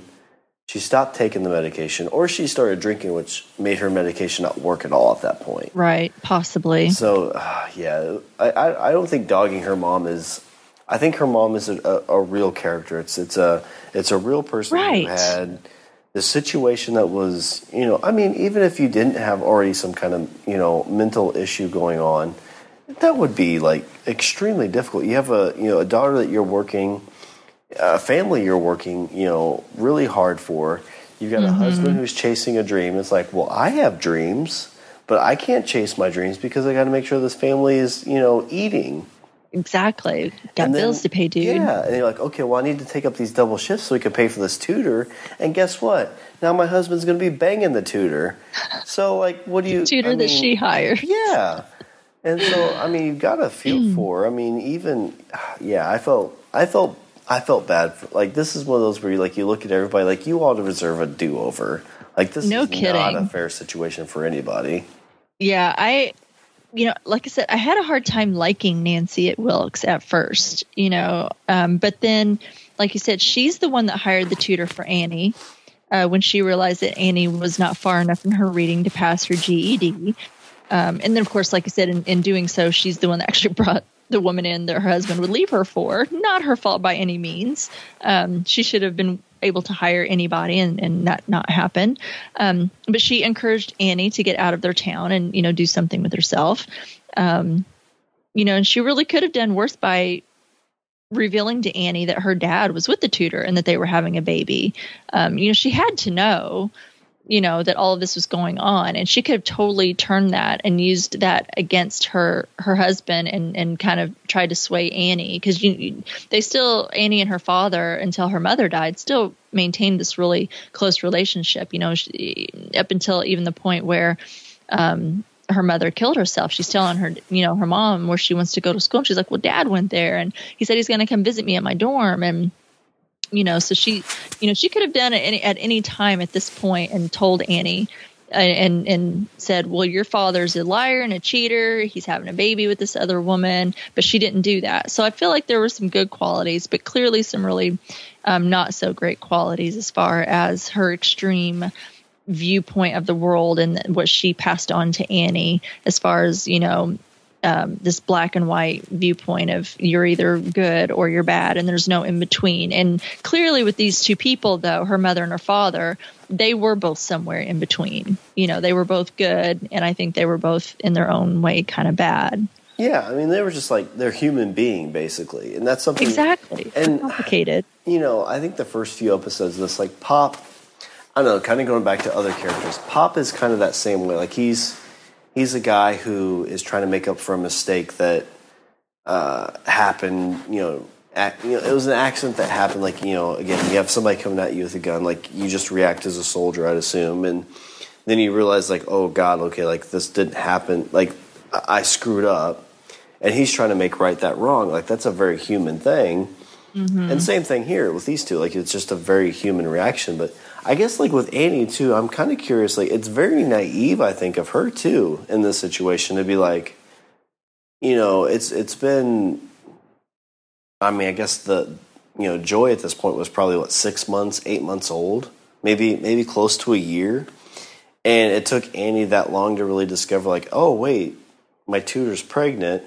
She stopped taking the medication, or she started drinking, which made her medication not work at all at that point. right, possibly. So, uh, yeah, I, I, I don't think dogging her mom is. I think her mom is a, a, a real character. It's it's a it's a real person Right. who had the situation that was you know I mean even if you didn't have already some kind of you know mental issue going on, that would be like extremely difficult. You have a you know a daughter that you're working, a family you're working you know really hard for. You've got a husband who's chasing a dream. It's like, well, I have dreams, but I can't chase my dreams because I got to make sure this family is you know eating. Exactly. Got then- bills to pay, dude. Yeah, and you're like, okay, well, I need to take up these double shifts so we can pay for this tutor. And guess what? Now my husband's going to be banging the tutor. So, like, what do you Tutor I that she hired. Yeah, and so I mean, you've got to feel Hmm. for. I mean, even yeah, I felt, I felt, I felt bad. For, like, this is one of those where you like you look at everybody like you all deserve a do over. Like this No is not a fair situation for anybody. Yeah, I, you know, like I said, I had a hard time liking Nancy at Wilkes at first, you know, um, but then, like you said, she's the one that hired the tutor for Annie uh, when she realized that Annie was not far enough in her reading to pass her GED. Um, and then, of course, like I said, in, in doing so, she's the one that actually brought the woman in that her husband would leave her for. Not her fault by any means. Um, she should have been able to hire anybody and, and that not happen. Um, but she encouraged Annie to get out of their town and, you know, do something with herself. Um, you know, and she really could have done worse by revealing to Annie that her dad was with the tutor and that they were having a baby. Um, you know, she had to know, you know, that all of this was going on, and she could have totally turned that and used that against her her husband and and kind of tried to sway Annie because you, you they still Annie and her father until her mother died still maintained this really close relationship. You know, she, up until even the point where. Um, her mother killed herself. She's telling her, you know, her mom where she wants to go to school. And she's like, well, dad went there and he said he's going to come visit me at my dorm. And, you know, so she, you know, she could have done it any, at any time at this point and told Annie and, and said, well, your father's a liar and a cheater. He's having a baby with this other woman, but she didn't do that. So I feel like there were some good qualities, but clearly some really um, not so great qualities as far as her extreme viewpoint of the world and what she passed on to Annie as far as, you know, um, this black and white viewpoint of you're either good or you're bad and there's no in between. And clearly with these two people though, her mother and her father, they were both somewhere in between. You know, they were both good and I think they were both in their own way kind of bad. Yeah, I mean, they were just like they're human being basically, and that's something Exactly. And complicated. you know, I think the first few episodes of this, like Pop, I don't know, kind of going back to other characters. Pop is kind of that same way. Like he's he's a guy who is trying to make up for a mistake that uh, happened. You know, you know, it was an accident that happened. Like you know, again, you have somebody coming at you with a gun. Like you just react as a soldier, I'd assume, and then you realize like, oh God, okay, like this didn't happen. Like I I screwed up, and he's trying to make right that wrong. Like that's a very human thing. And same thing here with these two. Like it's just a very human reaction. But I guess like with Annie too, I'm kind of curious. Like it's very naive, I think, of her too in this situation to be like, you know, it's it's been. I mean, I guess the you know Joy at this point was probably what six months, eight months old, maybe maybe close to a year, and it took Annie that long to really discover like, oh wait, my tutor's pregnant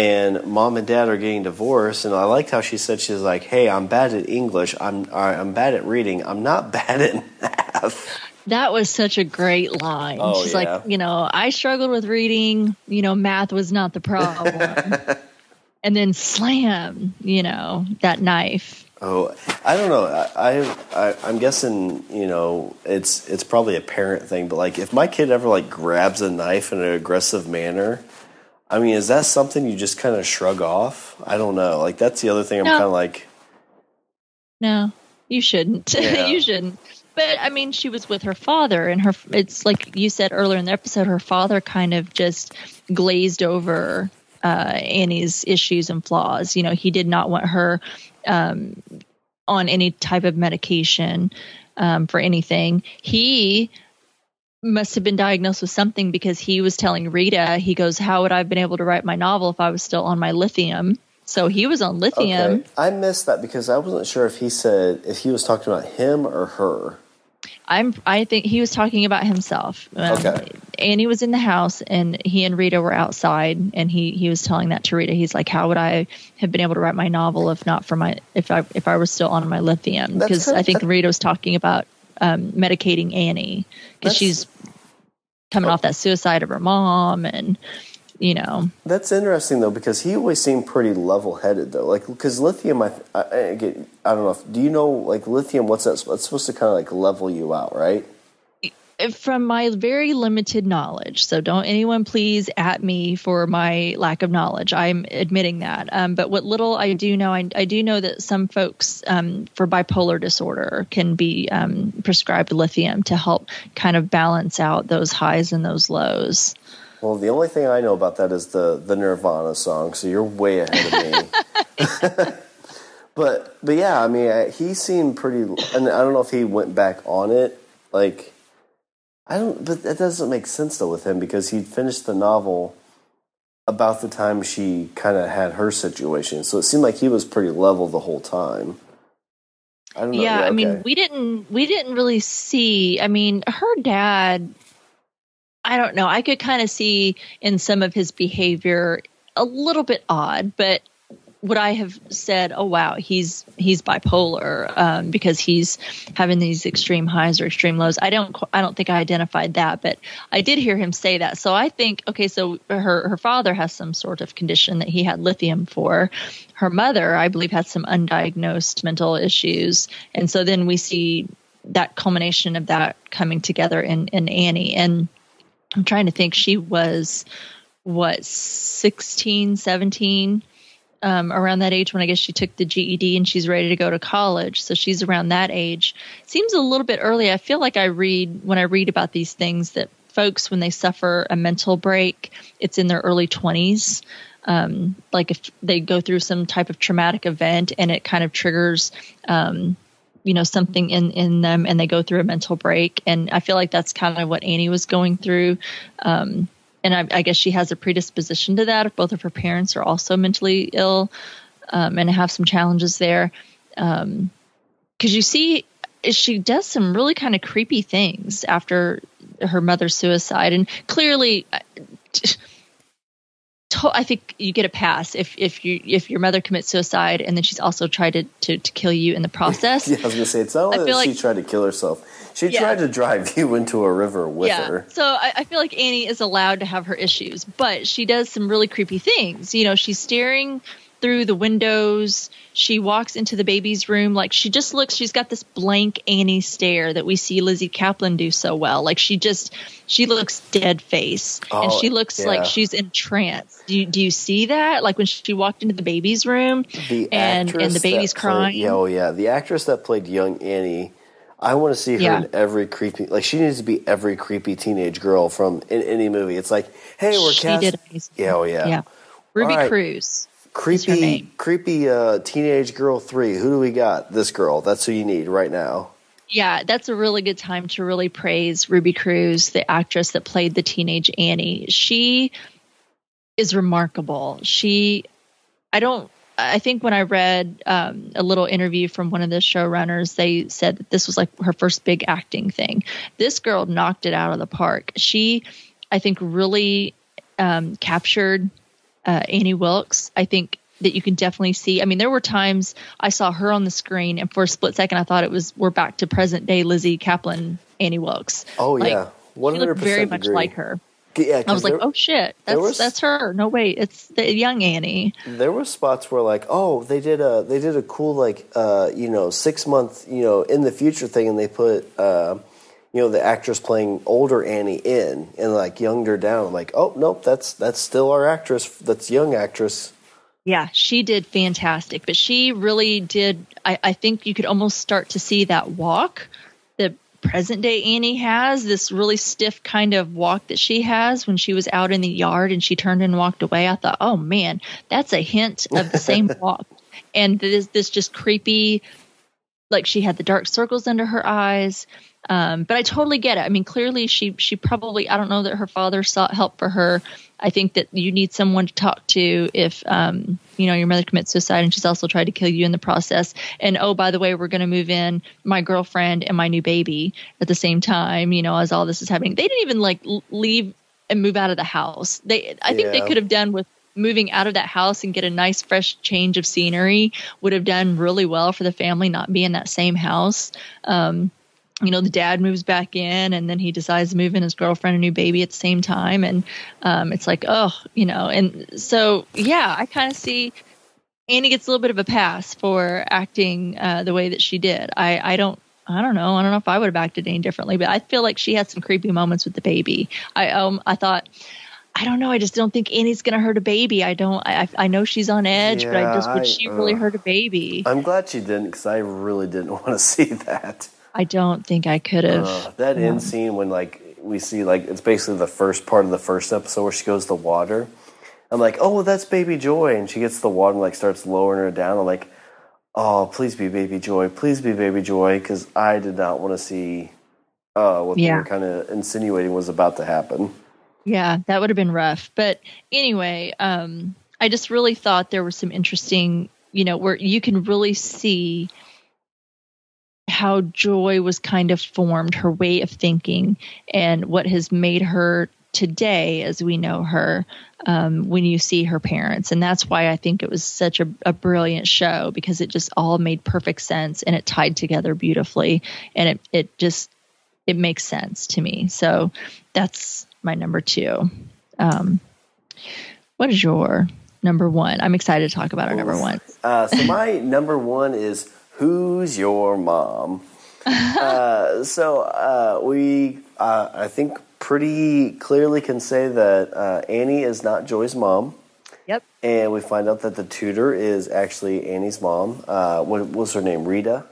and mom and dad are getting divorced and i liked how she said she's like hey i'm bad at english i'm i'm bad at reading i'm not bad at math That was such a great line. Oh, She's yeah. like, you know, I struggled with reading, you know, math was not the problem. and then slam, you know, that knife. oh i don't know I, I i'm guessing you know it's it's probably a parent thing but like if my kid ever like grabs a knife in an aggressive manner i mean is that something you just kind of shrug off i don't know like that's the other thing i'm No. kind of like No, you shouldn't. Yeah. you shouldn't. But I mean, she was with her father, and her. It's like you said earlier in the episode. Her father kind of just glazed over uh, Annie's issues and flaws. You know, he did not want her um, on any type of medication um, for anything. He must have been diagnosed with something because he was telling Rita, he goes, "How would I have been able to write my novel if I was still on my lithium?" So he was on lithium. okay i missed that because i wasn't sure if he said if he was talking about him or her I'm. I think he was talking about himself. Um, Okay. Annie was in the house, and he and Rita were outside, and he he was telling that to Rita. He's like, "How would I have been able to write my novel if not for my if I if I was still on my lithium?" Because I think Rita was talking about um, medicating Annie because she's coming off that suicide of her mom, and you know, That's interesting though because he always seemed pretty level-headed though. Like because lithium, I, I, I don't know. If, do you know like lithium? What's that? It's supposed to kind of like level you out, right? From my very limited knowledge, so don't anyone please at me for my lack of knowledge. I'm admitting that. Um, but what little I do know, I, I do know that some folks um, for bipolar disorder can be um, prescribed lithium to help kind of balance out those highs and those lows. Well, the only thing I know about that is the the Nirvana song. So you're way ahead of me. but but yeah, I mean, he seemed pretty, and I don't know if he went back on it. Like I don't, but that doesn't make sense though with him because he finished the novel about the time she kind of had her situation. So it seemed like he was pretty level the whole time. I don't know. yeah, I mean, we didn't we didn't really see. I mean, her dad. I don't know. I could kind of see in some of his behavior a little bit odd, but would I have said, "Oh wow, he's he's bipolar um, because he's having these extreme highs or extreme lows"? I don't I don't think I identified that, but I did hear him say that. So I think okay, so her her father has some sort of condition that he had lithium for. Her mother, I believe, had some undiagnosed mental issues, and so then we see that culmination of that coming together in in Annie and. I'm trying to think. She was what 16, 17 um, around that age when I guess she took the GED and she's ready to go to college. So she's around that age. Seems a little bit early. I feel like I read when I read about these things that folks when they suffer a mental break, it's in their early 20s. Um, like if they go through some type of traumatic event and it kind of triggers um, you know something in in them and they go through a mental break and i feel like that's kind of what annie was going through um and I, I guess she has a predisposition to that. If both of her parents are also mentally ill um, and have some challenges there. Um because you see she does some really kind of creepy things after her mother's suicide. And clearly I think you get a pass if if you if your mother commits suicide and then she's also tried to to, to kill you in the process. Yeah, I was gonna say it's not I feel she tried to kill herself; she Yeah. tried to drive you into a river with yeah. her. So I, I feel like Annie is allowed to have her issues, but she does some really creepy things. You know, she's staring through the windows. She walks into the baby's room. Like she just looks, she's got this blank Annie stare that we see Lizzy Caplan do so well. Like she just, she looks dead face and Oh, she looks yeah. like she's in trance. Do you, do you see that? Like when she walked into the baby's room The and, and the baby's that crying. Oh yeah, the actress that played young Annie. I want to see her Yeah. in every creepy. Like she needs to be every creepy teenage girl from in any movie. It's like, hey, we're she cast. did amazing. Yeah, oh yeah. Yeah. Ruby right. Cruz. Creepy, creepy uh, teenage girl three. Who do we got? This girl. That's who you need right now. Yeah, that's a really good time to really praise Ruby Cruz, the actress that played the teenage Annie. She is remarkable. She, I don't, I think when I read um, a little interview from one of the showrunners, they said that this was like her first big acting thing. This girl knocked it out of the park. She, I think, really um, captured uh, Annie Wilkes. I think that you can definitely see. I mean, there were times I saw her on the screen, and for a split second, I thought it was we're back to present day Lizzy Caplan, Annie Wilkes. Oh Like, yeah, one She hundred looked very percent much like her. Yeah, I was like, there- oh shit, that's was- that's her. No wait, it's the young Annie. There were spots where like, oh, they did a they did a cool like uh, you know six month you know in the future thing, and they put uh, you know the actress playing older Annie in and like younged her down. I'm like, oh nope, that's that's still our actress. That's young actress. Yeah, she did fantastic, but she really did. I, I think you could almost start to see that walk present day Annie has this really stiff kind of walk that she has when she was out in the yard and she turned and walked away. I thought, oh man, that's a hint of the same walk. And this this just creepy, like she had the dark circles under her eyes. Um, but I totally get it. I mean, clearly she she probably I don't know that her father sought help for her. I think that you need someone to talk to if um, you know your mother commits suicide and she's also tried to kill you in the process. And oh, by the way, we're going to move in my girlfriend and my new baby at the same time. You know, as all this is happening, they didn't even like leave and move out of the house. They I think they could have done with moving out of that house and get a nice fresh change of scenery would have done really well for the family not be in that same house. Um, you know, the dad moves back in and then he decides to move in his girlfriend and new baby at the same time. And um, it's like, oh, you know, and so, yeah, I kind of see Annie gets a little bit of a pass for acting uh, the way that she did. I, I don't. I don't know. I don't know if I would have acted any differently, but I feel like she had some creepy moments with the baby. I um I thought, I don't know. I just don't think Annie's gonna hurt a baby. I don't. I I know she's on edge, but I just would I- she really uh, hurt a baby? I'm glad she didn't because I really didn't want to see that. I don't think I could have. Uh, that end scene when like we see like it's basically the first part of the first episode where she goes to the water. I'm like, oh, that's Baby Joy, and she gets to the water and like starts lowering her down. I'm like, oh, please be Baby Joy, please be Baby Joy, because I did not want to see uh, what they Yeah. were kind of insinuating was about to happen. Yeah, that would have been rough. But anyway, um, I just really thought there were some interesting, you know, where you can really see how Joy was kind of formed, her way of thinking, and what has made her today as we know her um, when you see her parents. And that's why I think it was such a, a brilliant show because it just all made perfect sense and it tied together beautifully. And it, it just, it makes sense to me. So that's my number two. Um, what is your number one? I'm excited to talk about our number one. Uh, so my number one is Who's Your Mom? uh, so uh, we, uh, I think, pretty clearly can say that uh, Annie is not Joy's mom. Yep. And we find out that the tutor is actually Annie's mom. Uh, what was her name? Rita.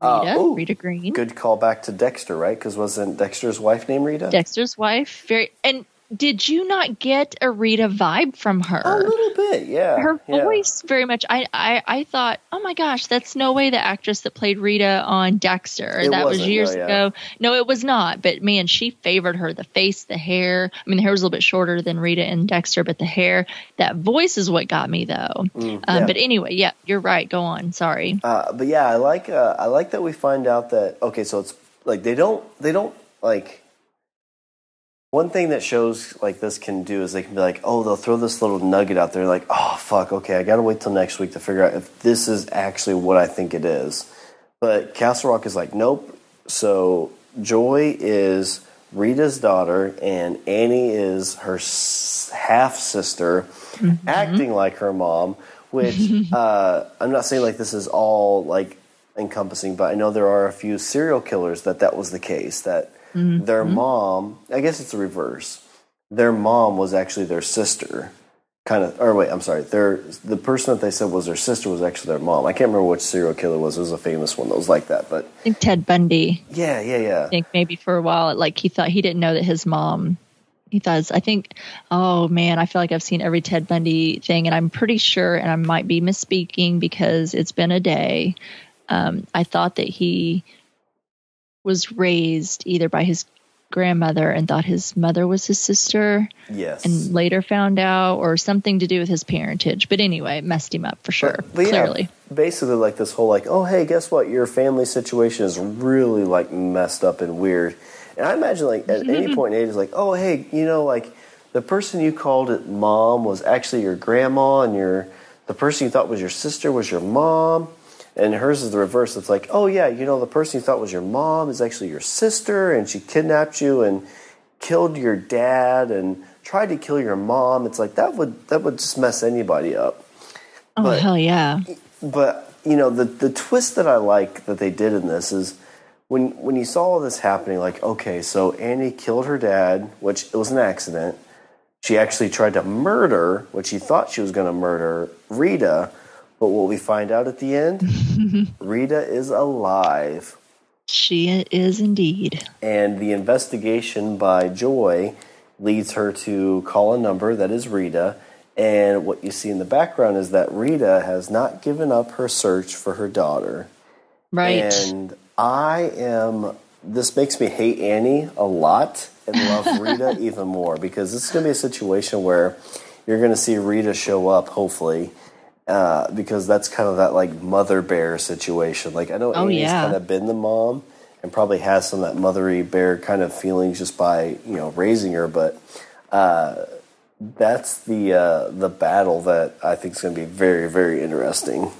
Uh, Rita, ooh, Rita Green, Good call back to Dexter, right? Because wasn't Dexter's wife named Rita? Dexter's wife. Very and did you not get a Rita vibe from her? A little bit, yeah. her yeah. voice very much I, I i thought oh my gosh that's no way the actress that played rita on dexter It that was years no, yeah. ago no it was not but man she favored her the face the hair i mean the hair was a little bit shorter than rita and dexter but the hair that voice is what got me though um, Mm, yeah. but anyway yeah you're right go on sorry Uh, but yeah, I like uh, I like that we find out that okay, so it's like they don't they don't like One thing that shows like this can do is they can be like, oh, they'll throw this little nugget out there, like, oh, fuck, okay, I gotta wait till next week to figure out if this is actually what I think it is. But Castle Rock is like, nope. So Joy is Rita's daughter, and Annie is her s- half sister, acting like her mom. Which uh, I'm not saying like this is all like encompassing, but I know there are a few serial killers that that was the case. That their mom, I guess it's the reverse. Their mom was actually their sister, kind of. Or wait, I'm sorry. Their the person that they said was their sister was actually their mom. I can't remember which serial killer it was. It was a famous one that was like that. But I think Ted Bundy. yeah, yeah, yeah. I think maybe for a while, like he thought he didn't know that his mom. He thought. I think. Oh man, I feel like I've seen every Ted Bundy thing, and I'm pretty sure, and I might be misspeaking because it's been a day. Um, I thought that he was raised either by his grandmother and thought his mother was his sister, Yes. and later found out, or something to do with his parentage. But anyway, it messed him up for sure. But yeah, clearly. basically like this whole like, oh hey, guess what? Your family situation is really like messed up and weird. And I imagine like at any point in age, like, oh hey, you know, like the person you called it mom was actually your grandma, and your the person you thought was your sister was your mom. And hers is the reverse. It's like, oh yeah, you know, the person you thought was your mom is actually your sister, and she kidnapped you and killed your dad and tried to kill your mom. It's like that would that would just mess anybody up Oh but- hell yeah! but you know the the twist that I like that they did in this is when when you saw all this happening, like okay, so Annie killed her dad, which it was an accident. She actually tried to murder, which she thought she was going to murder Rita, but what we find out at the end, Rita is alive, She is indeed. and the investigation by Joy leads her to call a number that is Rita. And what you see in the background is that Rita has not given up her search for her daughter. Right. And I am. This makes me hate Annie a lot and love Rita even more because this is going to be a situation where you're going to see Rita show up, hopefully, uh, because that's kind of that like mother bear situation. Like I know Oh, Annie's yeah. kind of been the mom and probably has some of that mothery bear kind of feelings just by you know raising her, but. Uh, that's the uh, the battle that I think is going to be very very interesting.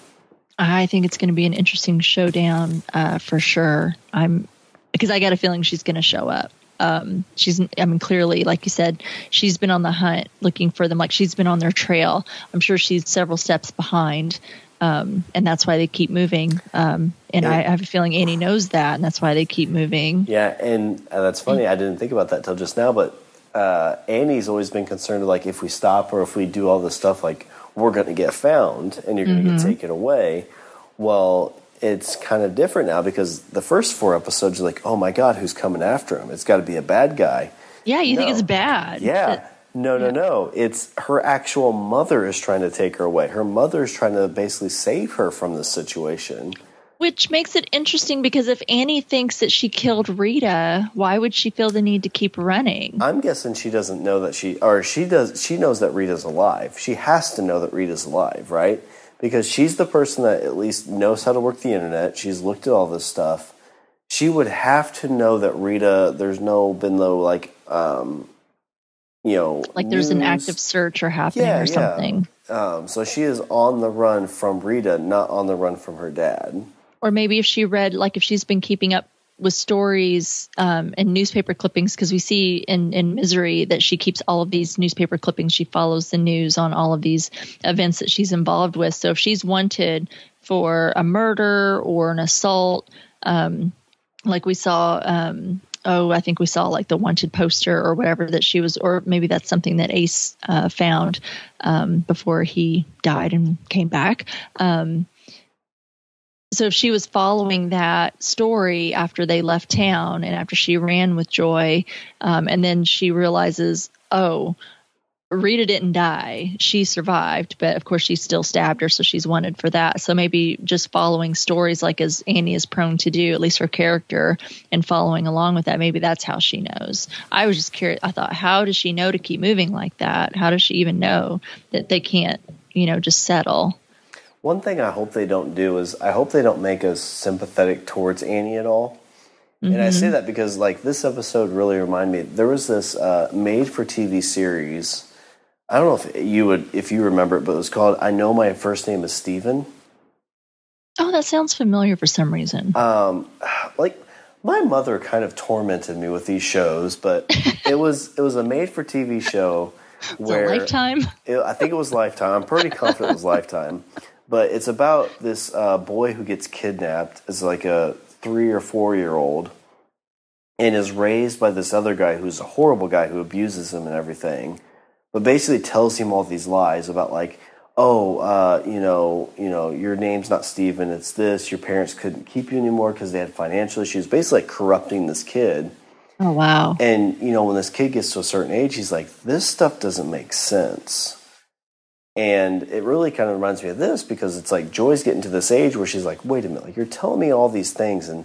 I think it's going to be an interesting showdown uh, for sure. I'm because I got a feeling she's going to show up. Um, she's, I mean, clearly, like you said, she's been on the hunt looking for them. Like she's been on their trail. I'm sure she's several steps behind, um, and that's why they keep moving. Um, and I, I have a feeling Annie knows that, and that's why they keep moving. Yeah, and uh, that's funny. I didn't think about that till just now, but uh, Annie's always been concerned like if we stop or if we do all this stuff, like we're going to get found and you're going to get taken away. Well, it's kind of different now because the first four episodes you're like, oh my god, who's coming after him? It's got to be a bad guy. Yeah, you think it's bad? Yeah. No, no, no. It's her actual mother is trying to take her away. Her mother is trying to basically save her from this situation. Which makes it interesting because if Annie thinks that she killed Rita, why would she feel the need to keep running? I'm guessing she doesn't know that she, or she does. She knows that Rita's alive. She has to know that Rita's alive, right? Because she's the person that at least knows how to work the internet. She's looked at all this stuff. She would have to know that Rita. There's no been no like, um, you know, Like there's an active search or happening Yeah, or yeah. something. Um, so she is on the run from Rita, not on the run from her dad. Or maybe if she read, like if she's been keeping up with stories um, and newspaper clippings, because we see in, in Misery that she keeps all of these newspaper clippings. She follows the news on all of these events that she's involved with. So if she's wanted for a murder or an assault, um, like we saw um oh i think we saw like the wanted poster or whatever that she was or maybe that's something that ace uh, found um before he died and came back um so if she was following that story after they left town and after she ran with joy um, and then she realizes oh Rita didn't die. She survived, but of course she still stabbed her, so she's wanted for that. So maybe just following stories like as Annie is prone to do, at least her character, and following along with that, maybe that's how she knows. I was just curious. I thought, how does she know to keep moving like that? How does she even know that they can't, you know, just settle? One thing I hope they don't do is I hope they don't make us sympathetic towards Annie at all. Mm-hmm. And I say that because like this episode really reminded me. There was this uh, made for TV series. I don't know if you would if you remember it, but it was called "I Know My First Name Is Steven. Oh, that sounds familiar for some reason. Um, like my mother kind of tormented me with these shows, but it was it was a made for TV show where Lifetime. It, I think it was Lifetime. I'm pretty confident it was Lifetime, but it's about this uh, boy who gets kidnapped as like a three or four year old, and is raised by this other guy who's a horrible guy who abuses him and everything, but basically tells him all these lies about like oh, uh, you know, you know, your name's not Steven, it's this. Your parents couldn't keep you anymore because they had financial issues. Basically, like corrupting this kid. Oh wow! And you know, when this kid gets to a certain age, he's like, this stuff doesn't make sense. And it really kind of reminds me of this because it's like Joy's getting to this age where she's like, wait a minute, like you're telling me all these things, and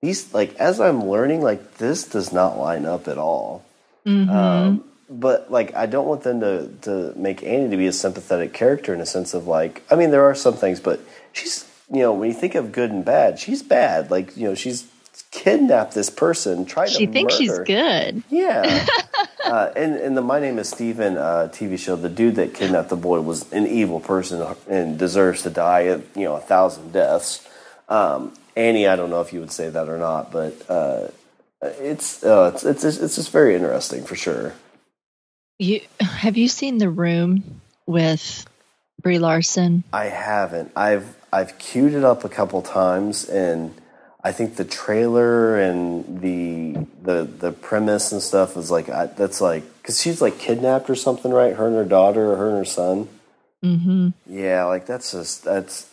these like as I'm learning, like this does not line up at all. Mm-hmm. Um, but like I don't want them to to make Annie to be a sympathetic character in a sense of like I mean there are some things, but she's you know when you think of good and bad, she's bad. Like you know she's kidnapped this person, try she to. She thinks murder. she's good. Yeah, uh, and and the My Name Is Steven uh, TV show, the dude that kidnapped the boy was an evil person and deserves to die. You know, a thousand deaths. Um, Annie, I don't know if you would say that or not, but uh, it's, uh, it's it's it's just very interesting for sure. You have you seen the room with Brie Larson? I haven't. I've I've queued it up a couple times, and I think the trailer and the the the premise and stuff is like I, that's like because she's like kidnapped or something, right? Her and her daughter, or her and her son. Mm-hmm. Yeah, like that's just that's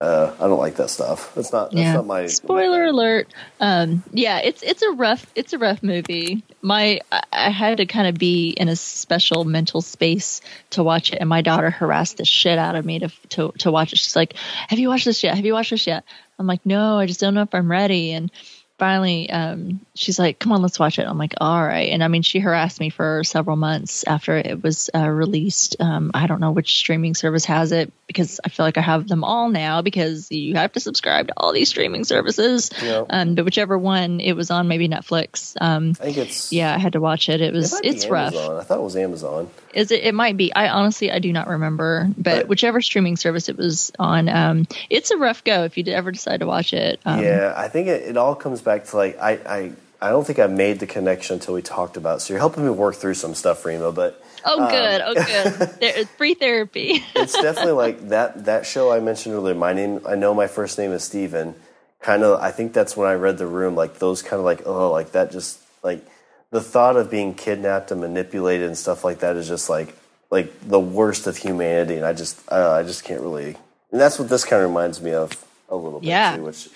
uh, I don't like that stuff. That's not. That's yeah. not my spoiler alert. Um, yeah, it's it's a rough it's a rough movie. My I, I had to kind of be in a special mental space to watch it, and my daughter harassed the shit out of me to to to watch it. She's like, "Have you watched this yet? Have you watched this yet?" I'm like, "No, I just don't know if I'm ready." And finally um, she's like come on let's watch it i'm like all right and i mean she harassed me for several months after it was uh, released um, i don't know which streaming service has it because i feel like i have them all now because you have to subscribe to all these streaming services Yep. um, but whichever one it was on maybe netflix um, I think it's yeah i had to watch it it It was be it's rough I thought it was Amazon. is it? It might be. I honestly, I do not remember. But, But- whichever streaming service it was on, um, it's a rough go if you ever decide to watch it. Um, yeah, I think it, it all comes back to like I, I I don't think I made the connection until we talked about. it. So you're helping me work through some stuff, Remo. But Oh, Um, good. Oh, good. there, free therapy. it's definitely like that that show I mentioned earlier. My name, I know my first name is Steven. Kind of, I think that's when I read the room. Like those kind of like oh, like that. Just like the thought of being kidnapped and manipulated and stuff like that is just like like the worst of humanity. And I just uh, I just can't really. And that's what this kind of reminds me of a little bit Yeah. too. Which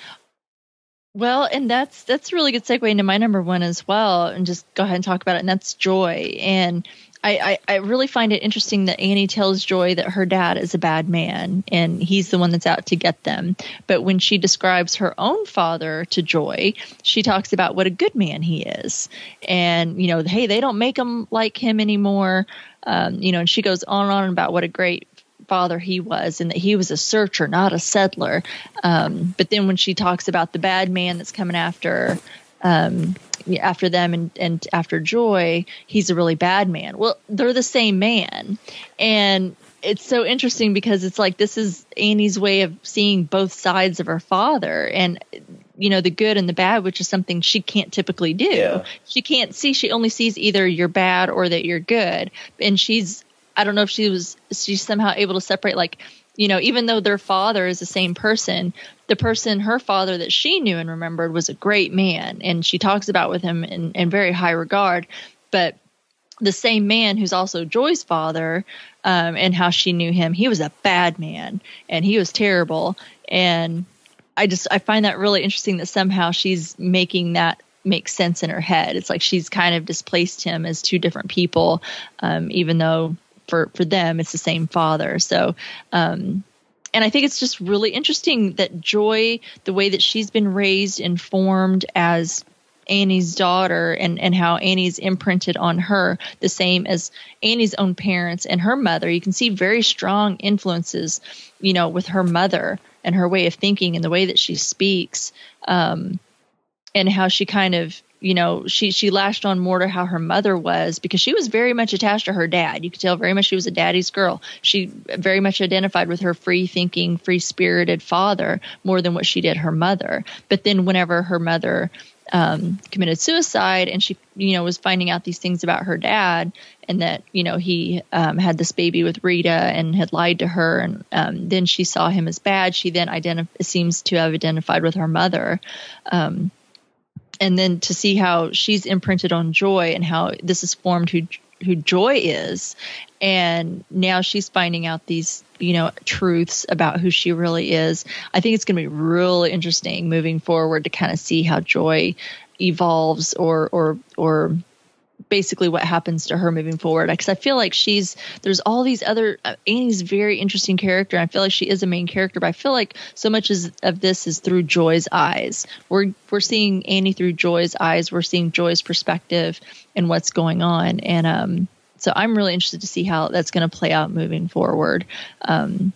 Well, and that's that's a really good segue into my number one as well, and just go ahead and talk about it. And that's Joy. And I, I, I really find it interesting that Annie tells Joy that her dad is a bad man and he's the one that's out to get them. But when she describes her own father to Joy, she talks about what a good man he is, and you know, hey, they don't make him like him anymore. Um, you know, and she goes on and on about what a great father he was and that he was a searcher, not a settler. Um, but then when she talks about the bad man that's coming after um, after them and, and after Joy, he's a really bad man. Well, they're the same man. And it's so interesting because it's like this is Annie's way of seeing both sides of her father and you know the good and the bad which is something she can't typically do. Yeah. She can't see she only sees either you're bad or that you're good. And she's I don't know if she was she's somehow able to separate like you know even though their father is the same person the person her father that she knew and remembered was a great man and she talks about with him in, in very high regard. But the same man who's also joy's father um, and how she knew him he was a bad man and he was terrible. And i just i find that really interesting that somehow she's making that make sense in her head. It's like she's kind of displaced him as two different people um, even though for for them it's the same father. So um and i think it's just really interesting that joy the way that she's been raised and formed as annie's daughter and and how annie's imprinted on her the same as annie's own parents and her mother you can see very strong influences you know with her mother and her way of thinking and the way that she speaks um and how she kind of you know she she lashed on more to how her mother was because she was very much attached to her dad. You could tell very much she was a daddy's girl. She very much identified with her free thinking free spirited father more than what she did her mother. But then whenever her mother um, committed suicide and she you know was finding out these things about her dad and that you know he um, had this baby with rita and had lied to her and um, then she saw him as bad. She then identif- seems to have identified with her mother. Um, and then to see how she's imprinted on joy and how this has formed who who joy is. And now she's finding out these you know truths about who she really is. I think it's going to be really interesting moving forward to kind of see how joy evolves or or or basically what happens to her moving forward. Because i feel like she's there's all these other uh, annie's very interesting character. And i feel like she is a main character but i feel like so much is, of this is through joy's eyes. We're we're seeing annie through joy's eyes. We're seeing joy's perspective and what's going on. And um so i'm really interested to see how that's going to play out moving forward. Um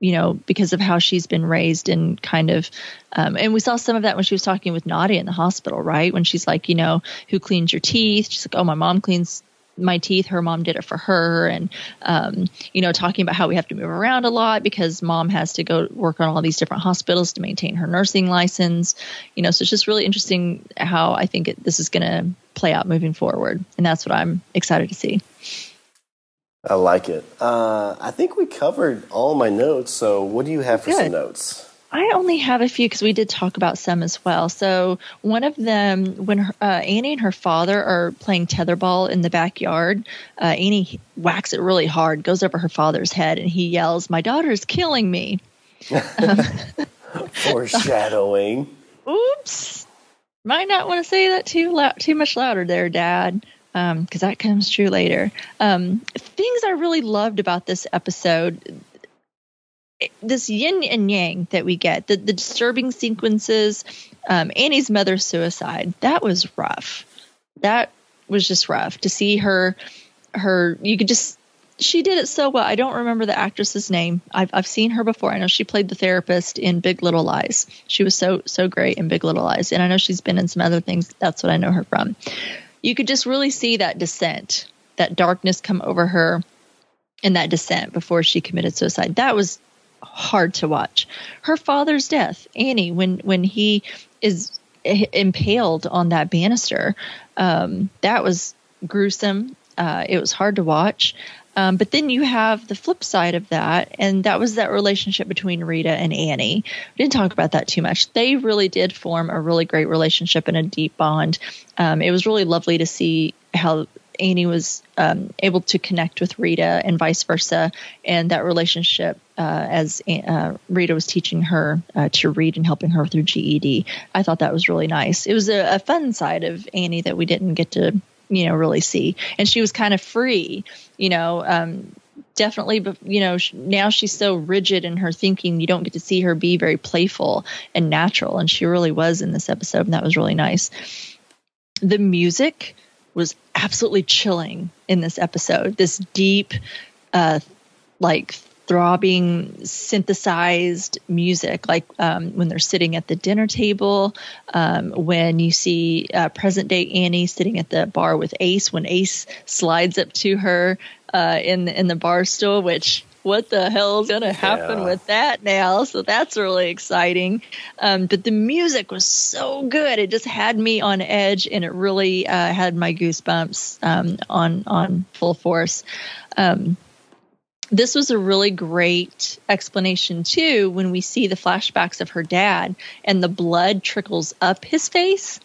you know, because of how she's been raised and kind of, um, and we saw some of that when she was talking with Nadia in the hospital, right? When she's like, you know, who cleans your teeth? She's like, oh, my mom cleans my teeth. Her mom did it for her. And, um, you know, talking about how we have to move around a lot because mom has to go work on all these different hospitals to maintain her nursing license. You know, so it's just really interesting how I think it, this is going to play out moving forward. And that's what I'm excited to see. I like it. Uh, I think we covered all my notes. So, what do you have for Good. some notes? I only have a few because we did talk about some as well. So one of them, when her, uh, Annie and her father are playing tetherball in the backyard, uh, Annie whacks it really hard, goes over her father's head, and he yells, "My daughter is killing me." Foreshadowing. Oops, might not want to say that too loud, too much louder, there, Dad because um, that comes true later. Um, things I really loved about this episode, this yin and yang that we get, the, the disturbing sequences, um, Annie's mother's suicide, that was rough. That was just rough to see her. Her, you could just she did it so well. I don't remember the actress's name. I've I've seen her before. I know she played the therapist in Big Little Lies. She was so so great in Big Little Lies, and I know she's been in some other things. That's what I know her from you could just really see that descent, that darkness come over her in that descent before she committed suicide. That was hard to watch. Her father's death, Annie, when when he is impaled on that banister, um, that was gruesome. Uh, it was hard to watch. Um, but then you have the flip side of that, and that was that relationship between Rita and Annie. We didn't talk about that too much. They really did form a really great relationship and a deep bond. Um, it was really lovely to see how Annie was um, able to connect with Rita and vice versa, and that relationship uh, as uh, Rita was teaching her uh, to read and helping her through GED. I thought that was really nice. It was a, a fun side of Annie that we didn't get to you know really see. And she was kind of free you know um definitely but you know now she's so rigid in her thinking you don't get to see her be very playful and natural. And she really was in this episode and that was really nice. The music was absolutely chilling in this episode. This deep uh like throbbing synthesized music like um, when they're sitting at the dinner table um, when you see uh, present day annie sitting at the bar with ace when ace slides up to her uh, in, in the bar stool which what the hell is going to happen yeah. with that now? So that's really exciting. Um, but the music was so good; it just had me on edge, and it really uh, had my goosebumps um, on on full force. Um, this was a really great explanation too when we see the flashbacks of her dad and the blood trickles up his face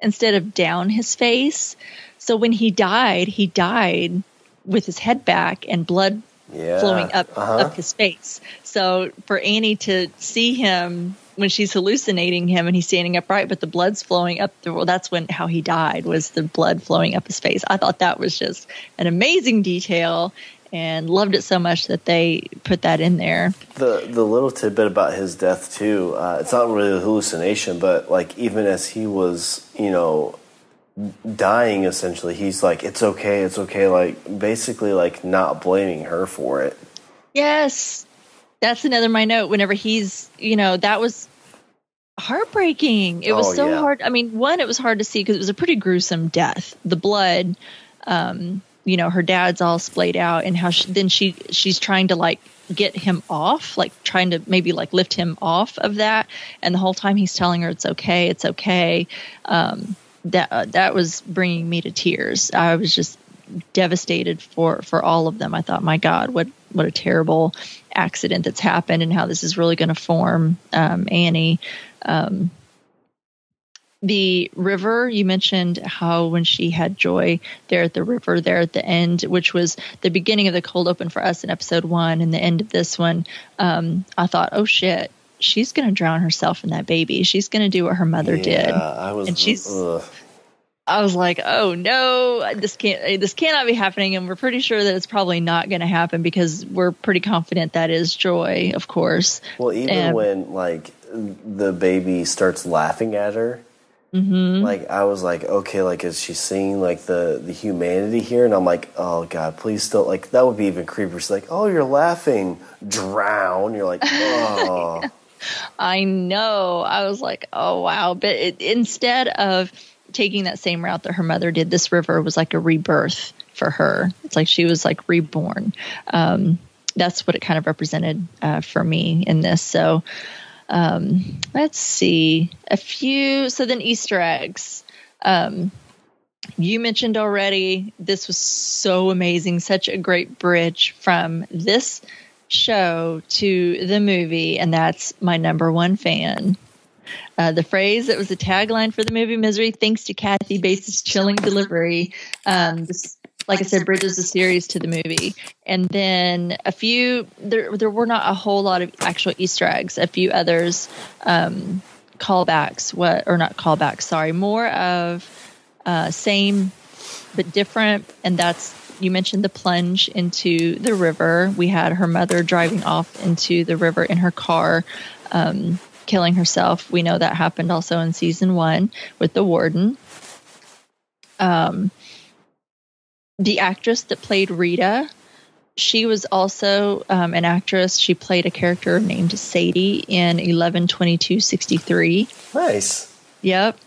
instead of down his face. So when he died, he died with his head back and blood yeah. flowing up uh-huh. up his face. So for Annie to see him when she's hallucinating him and he's standing upright, but the blood's flowing up the well, that's when how he died was the blood flowing up his face. I thought that was just an amazing detail and loved it so much that they put that in there. The the little tidbit about his death too, uh, it's not really a hallucination, but like even as he was, you know, dying essentially, he's like, "It's okay, it's okay," like basically like not blaming her for it. Yes, that's another my note. Whenever he's, you know, that was heartbreaking. It was Oh, so yeah. hard. I mean, one, it was hard to see because it was a pretty gruesome death. The blood, um, you know, her dad's all splayed out, and how she, then she she's trying to like get him off, like trying to maybe like lift him off of that, and the whole time he's telling her it's okay, it's okay. Um, that uh, that was bringing me to tears. I was just devastated for for all of them. I thought, my God, what what a terrible accident that's happened, and how this is really going to form um, Annie. Um, the river you mentioned how when she had joy there at the river there at the end which was the beginning of the cold open for us in episode one and the end of this one um, i thought oh shit she's going to drown herself in that baby she's going to do what her mother did I was. And she's- ugh. I was like, "Oh no, this can't. This cannot be happening." And we're pretty sure that it's probably not going to happen because we're pretty confident that is Joy, of course. Well, even when like the baby starts laughing at her, Mm-hmm. like I was like, okay, like is she seeing like the the humanity here? And I'm like, oh god, please don't like that would be even creepier. She's like, oh, you're laughing, drown. You're like, oh, I know. I was like, "Oh wow!" But it, instead of taking that same route that her mother did, this river was like a rebirth for her. It's like she was like reborn. Um, that's what it kind of represented uh, for me in this. So um, let's see a few. So then Easter eggs. Um, you mentioned already this was so amazing, such a great bridge from this show to the movie, and that's my number one fan. Uh, the phrase that was the tagline for the movie Misery, thanks to Kathy Bates' chilling delivery. Um, like I said, bridges the series to the movie. And then a few, there, there were not a whole lot of actual Easter eggs, a few others, um, callbacks, what, or not callbacks, sorry, more of uh, same but different. And that's, you mentioned the plunge into the river. We had her mother driving off into the river in her car. Um, killing herself. We know that happened also in season one with the warden. Um, the actress that played Rita, she was also um, an actress. She played a character named Sadie in eleven twenty two sixty three. nice. Yep.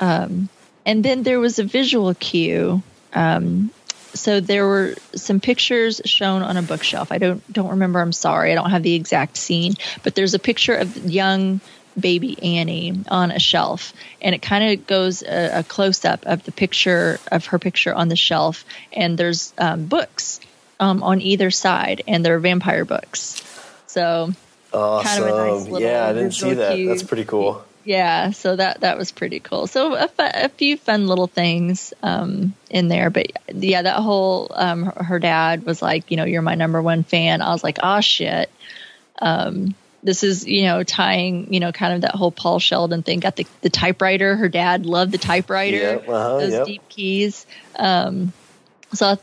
Um, and then there was a visual cue. Um, so there were some pictures shown on a bookshelf. I don't don't remember. I'm sorry. I don't have the exact scene, but there's a picture of young baby Annie on a shelf, and it kind of goes a, a close up of the picture of her picture on the shelf, and there's um, books um, on either side, and they're vampire books. So Awesome. Kind of a nice little yeah, I didn't see that. That's pretty cool. yeah so that that was pretty cool so a, a few fun little things um in there but yeah that whole um her, her dad was like you know you're my number one fan i was like oh shit um this is you know tying you know kind of that whole paul sheldon thing got the, the typewriter her dad loved the typewriter Yep, uh-huh, those yep. deep keys um so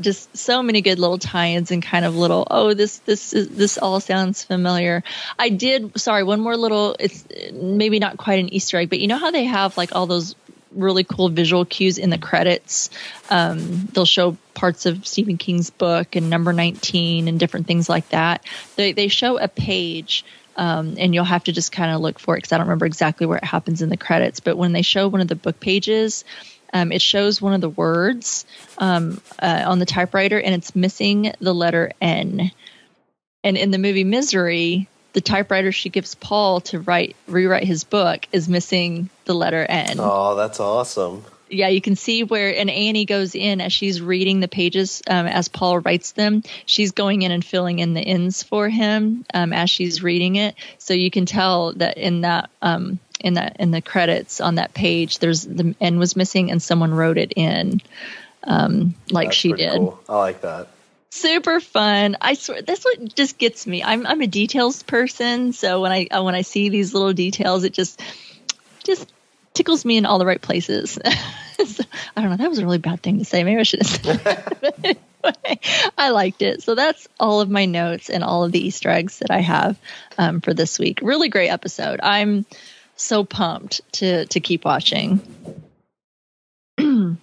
just so many good little tie-ins and kind of little oh this this is this all sounds familiar. I did sorry one more little it's maybe not quite an Easter egg, but you know how they have like all those really cool visual cues in the credits. Um, they'll show parts of Stephen King's book and number 19 and different things like that. They they show a page um, and you'll have to just kind of look for it because I don't remember exactly where it happens in the credits. But when they show one of the book pages, um, it shows one of the words um, uh, on the typewriter and it's missing the letter N. And in the movie Misery, the typewriter she gives Paul to write rewrite his book is missing the letter N. Oh, that's awesome. Yeah, you can see where and Annie goes in as she's reading the pages um, as Paul writes them. She's going in and filling in the ends for him um, as she's reading it. So you can tell that in that um, in that in the credits on that page, there's the N was missing and someone wrote it in um, like That's she did Cool. I like that. Super fun. I swear that's what just gets me. I'm I'm a details person, so when I uh, when I see these little details, it just just tickles me in all the right places. So, I don't know. That was a really bad thing to say. Maybe I should have said anyway, I liked it. So that's all of my notes and all of the Easter eggs that I have um, for this week. Really great episode. I'm so pumped to to keep watching.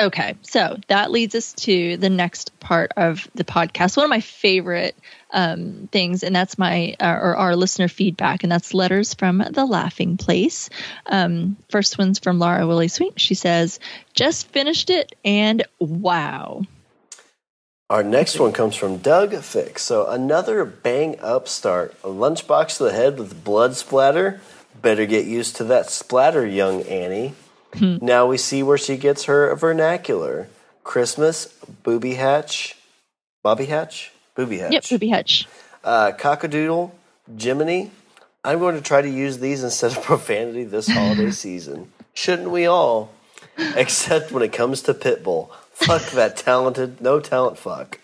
Okay, so that leads us to the next part of the podcast. One of my favorite um, things, and that's my uh, or our listener feedback, and that's letters from the Laughing Place. Um, first one's from Laura Willie Sweet. She says, "Just finished it, and wow." Our next one comes from Doug Fix. So another bang up start. A lunchbox to the head with blood splatter. Better get used to that splatter, young Annie. Hmm. Now we see where she gets her vernacular. Christmas, booby hatch, bobby hatch, booby hatch. Yep, booby hatch. Uh, cockadoodle, Jiminy. I'm going to try to use these instead of profanity this holiday season. Shouldn't we all? Except when it comes to Pitbull. Fuck that talented, no talent fuck.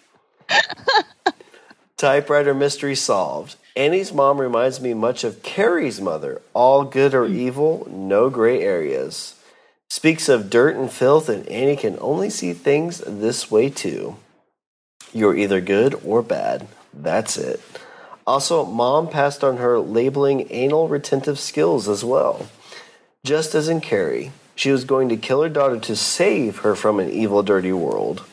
Typewriter mystery solved. Annie's mom reminds me much of Carrie's mother. All good or evil, no gray areas. Speaks of dirt and filth, and Annie can only see things this way too. You're either good or bad. That's it. Also, mom passed on her labeling anal retentive skills as well. Just as in Carrie, she was going to kill her daughter to save her from an evil, dirty world.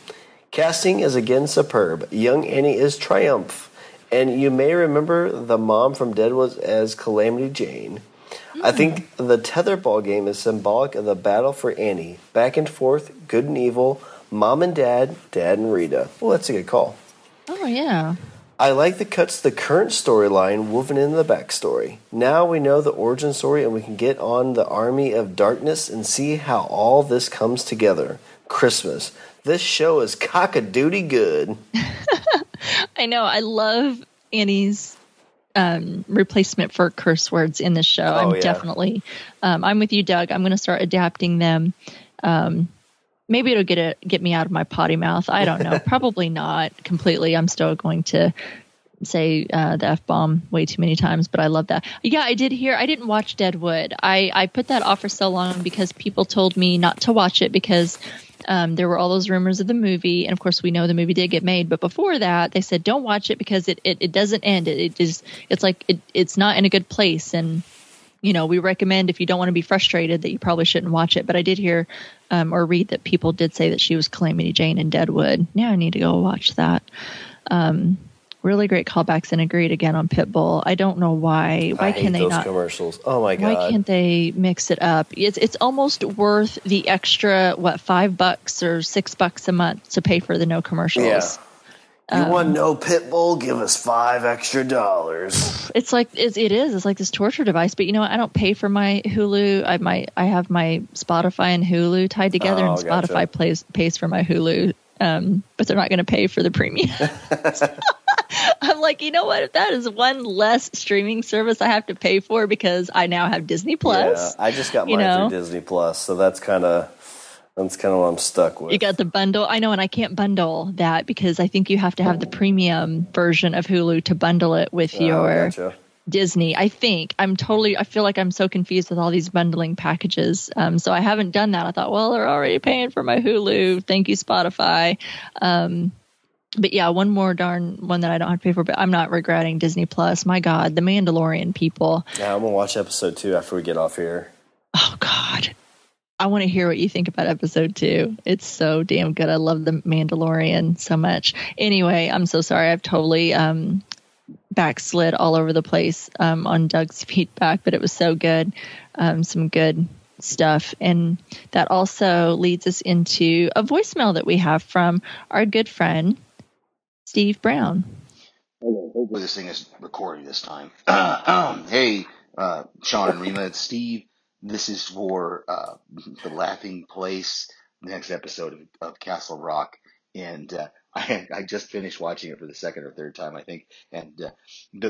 Casting is again superb. Young Annie is triumph. And you may remember the mom from Deadwood as Calamity Jane. I think the tetherball game is symbolic of the battle for Annie. Back and forth, good and evil, mom and dad, dad and Rita. Well, that's a good call. Oh, yeah. I like the cuts the current storyline woven in the backstory. Now we know the origin story and we can get on the army of darkness and see how all this comes together. Christmas. This show is cock a doody good. I know. I love Annie's um, replacement for curse words in the show. Oh, I'm yeah. definitely, um, I'm with you, Doug. I'm going to start adapting them. Um, maybe it'll get it, get me out of my potty mouth. I don't know. Probably not completely. I'm still going to say uh, the f bomb way too many times, but I love that. Yeah, I did hear. I didn't watch Deadwood. I I put that off for so long because people told me not to watch it because um, there were all those rumors of the movie, and of course we know the movie did get made. But before that, they said don't watch it because it it, it doesn't end. It, it is it's like it, it's not in a good place, and you know we recommend if you don't want to be frustrated that you probably shouldn't watch it. But I did hear um, or read that people did say that she was Calamity Jane in Deadwood. Now I need to go watch that. Um, really great callbacks and agreed again on Pitbull. I don't know why. Why can they not commercials? Oh my god! Why can't they mix it up? It's it's almost worth the extra what five bucks or six bucks a month to pay for the no commercials. Yeah. You um, want no Pitbull? Give us five extra dollars. It's like it's, it is. It's like this torture device. But you know what? I don't pay for my Hulu. I my I have my Spotify and Hulu tied together, oh, and Spotify gotcha. plays pays for my Hulu. Um, but they're not going to pay for the premium. I'm like, you know what? If that is one less streaming service I have to pay for because I now have Disney Plus. Yeah, I just got mine know? through Disney Plus, so that's kind of that's kind of what I'm stuck with. You got the bundle. I know, and I can't bundle that because I think you have to have the premium version of Hulu to bundle it with oh, your gotcha. Disney. I think I'm totally. I feel like I'm so confused with all these bundling packages. Um, so I haven't done that. I thought, well, they're already paying for my Hulu. Thank you, Spotify. Um, but yeah, one more darn one that I don't have to pay for, but I'm not regretting Disney Plus. My God, The Mandalorian people. Yeah, I'm gonna watch episode two after we get off here. Oh God. I want to hear what you think about episode two. It's so damn good. I love the Mandalorian so much. Anyway, I'm so sorry. I've totally um, backslid all over the place um, on Doug's feedback, but it was so good. Um, some good stuff. And that also leads us into a voicemail that we have from our good friend, Steve Brown. Hello. Hopefully this thing is recording this time. um, hey, uh, Sean and Rima, it's Steve. This is for uh, the Laughing Place, the next episode of, of Castle Rock, and uh, I I just finished watching it for the second or third time, I think. And uh, the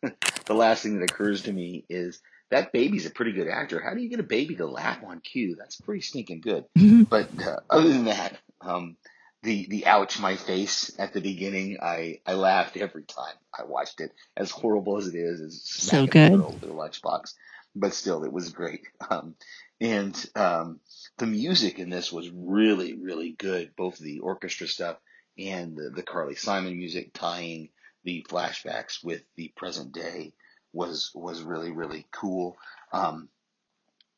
the the last thing that occurs to me is that baby's a pretty good actor. How do you get a baby to laugh on cue? That's pretty stinking good. but uh, other than that, um, the the ouch my face at the beginning, I I laughed every time I watched it. As horrible as it is, is so good. The lunchbox, but still, it was great. Um, and um, the music in this was really really good. Both the orchestra stuff and the, the Carly Simon music tying the flashbacks with the present day was was really really cool. Um,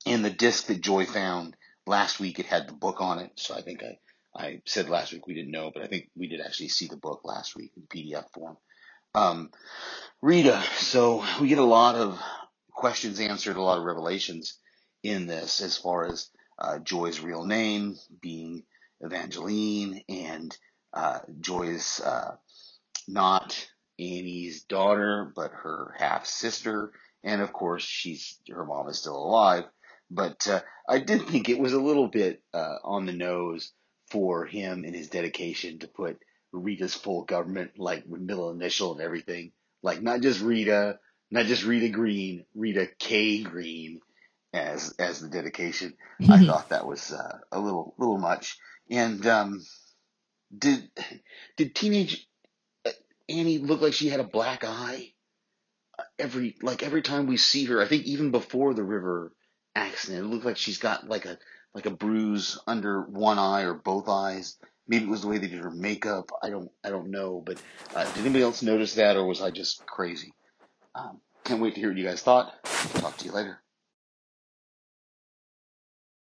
and the disc that Joy found last week it had the book on it, so I think I I said last week we didn't know, but I think we did actually see the book last week in PDF form. Um, Rita, so we get a lot of questions answered, a lot of revelations in this as far as uh, Joy's real name being Evangeline and uh, Joy's uh, not Annie's daughter, but her half sister, and of course she's her mom is still alive. But uh, I did think it was a little bit uh, on the nose for him and his dedication to put Rita's full government, like with middle initial and everything, like not just Rita, not just Rita Green, Rita K Green, as as the dedication. I thought that was uh, a little little much. And um, did did teenage uh, Annie look like she had a black eye? Every like every time we see her, I think even before the river accident, it looked like she's got like a like a bruise under one eye or both eyes. Maybe it was the way they did her makeup. I don't I don't know. But uh, did anybody else notice that, or was I just crazy? Um, can't wait to hear what you guys thought. Talk to you later.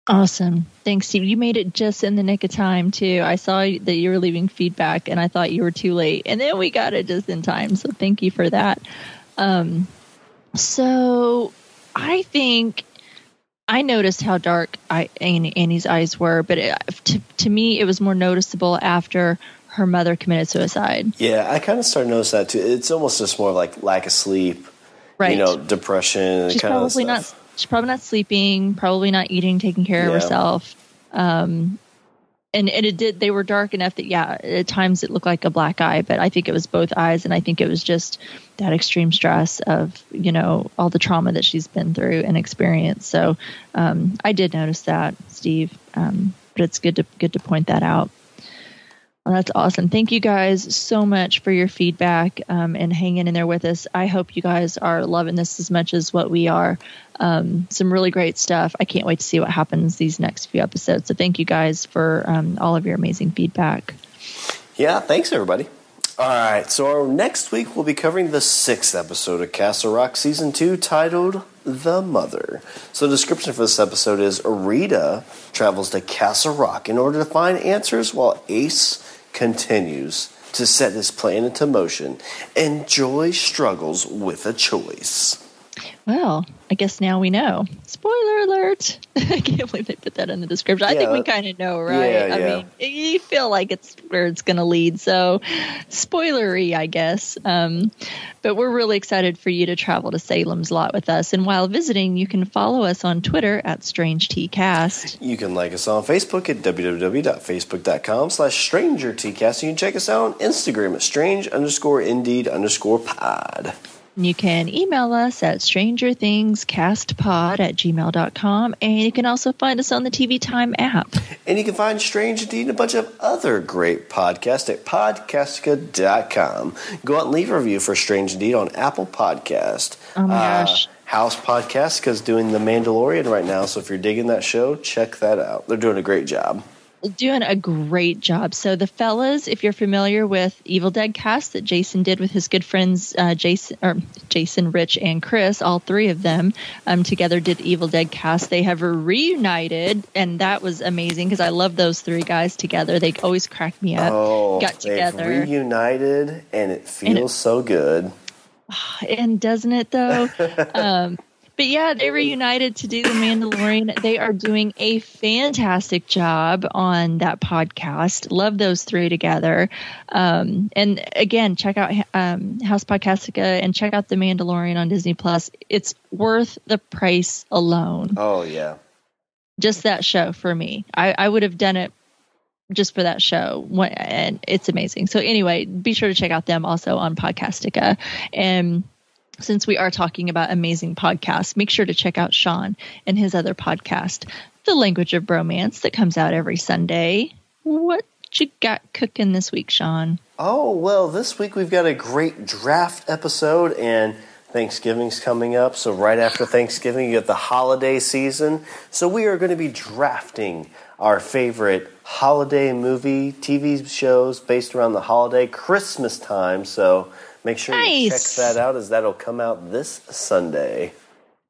Awesome. Thanks, Steve. You made it just in the nick of time, too. I saw that you were leaving feedback and I thought you were too late. And then we got it just in time. So thank you for that. Um, so I think I noticed how dark I, Annie's eyes were, but it, to, to me, it was more noticeable after her mother committed suicide. Yeah, I kind of started to notice that too. It's almost just more like lack of sleep, right? You know, depression. She's probably not she's probably not sleeping, probably not eating, taking care yeah. of herself. Um, and, and it did, they were dark enough that, yeah, at times it looked like a black eye, but I think it was both eyes. And I think it was just that extreme stress of, you know, all the trauma that she's been through and experienced. So, um, I did notice that, Steve. Um, but it's good to, good to point that out. Well, that's awesome. Thank you guys so much for your feedback um, and hanging in there with us. I hope you guys are loving this as much as what we are. Um, some really great stuff. I can't wait to see what happens these next few episodes. So thank you guys for um, all of your amazing feedback. Yeah, thanks everybody. All right, so next week we'll be covering the sixth episode of Castle Rock Season 2 titled The Mother. So, the description for this episode is Rita travels to Castle Rock in order to find answers while Ace continues to set his plan into motion, and Joy struggles with a choice. Well, I guess now we know. Spoiler alert! I can't believe they put that in the description. Yeah, I think we kind of know, right? Yeah, I yeah. mean, you feel like it's where it's going to lead. So, spoilery, I guess. Um, but we're really excited for you to travel to Salem's Lot with us. And while visiting, you can follow us on Twitter at StrangeTcast. You can like us on Facebook at www.facebook.com slash StrangerTcast. You can check us out on Instagram at strange underscore indeed underscore pod. You can email us at strangerthingscastpod at gmail.com. And you can also find us on the TV Time app. And you can find Strange Indeed and a bunch of other great podcasts at podcastica.com. Go out and leave a review for Strange Indeed on Apple Podcast. Oh my uh, gosh. House Podcast is doing The Mandalorian right now. So if you're digging that show, check that out. They're doing a great job doing a great job. So the fellas, if you're familiar with Evil Dead cast that Jason did with his good friends uh, Jason or Jason, Rich, and Chris, all three of them um, together did Evil Dead cast. They have reunited, and that was amazing because I love those three guys together. They always crack me up. Oh, got together, reunited, and it feels and it, so good. And doesn't it though? um, but yeah, they reunited to do The Mandalorian. They are doing a fantastic job on that podcast. Love those three together. Um, and again, check out um, House Podcastica and check out The Mandalorian on Disney Plus. It's worth the price alone. Oh, yeah. Just that show for me. I, I would have done it just for that show and it's amazing so anyway be sure to check out them also on podcastica and since we are talking about amazing podcasts, make sure to check out Sean and his other podcast, The Language of Bromance, that comes out every Sunday. What you got cooking this week, Sean? Oh, well, this week we've got a great draft episode and Thanksgiving's coming up. So, right after Thanksgiving, you get the holiday season. So, we are going to be drafting our favorite holiday movie, TV shows based around the holiday, Christmas time. So, Make sure nice. you check that out as that'll come out this Sunday.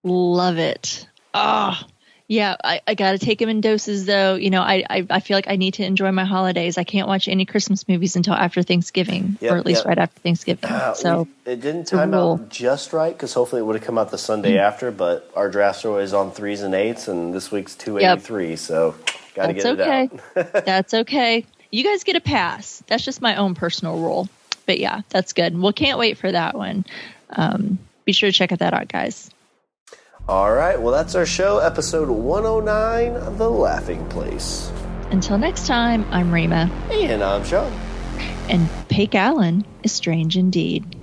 Love it. Ah. Oh, Yeah, I, I got to take them in doses, though. You know, I, I I feel like I need to enjoy my holidays. I can't watch any Christmas movies until after Thanksgiving, Yep, or at least yep. right after Thanksgiving. Uh, so we- it didn't time out just right because hopefully it would have come out the Sunday Mm. after. But our drafts are always on threes and eights, and this week's two eighty three. So got to get okay. it out. that's okay. You guys get a pass. That's just my own personal rule. But yeah, that's good. Well, can't wait for that one. Um, be sure to check that out, guys. All right, well that's our show, episode one hundred nine, the Laughing Place, Until next time, I'm Rima, and I'm Sean. and Pake Allen is strange indeed.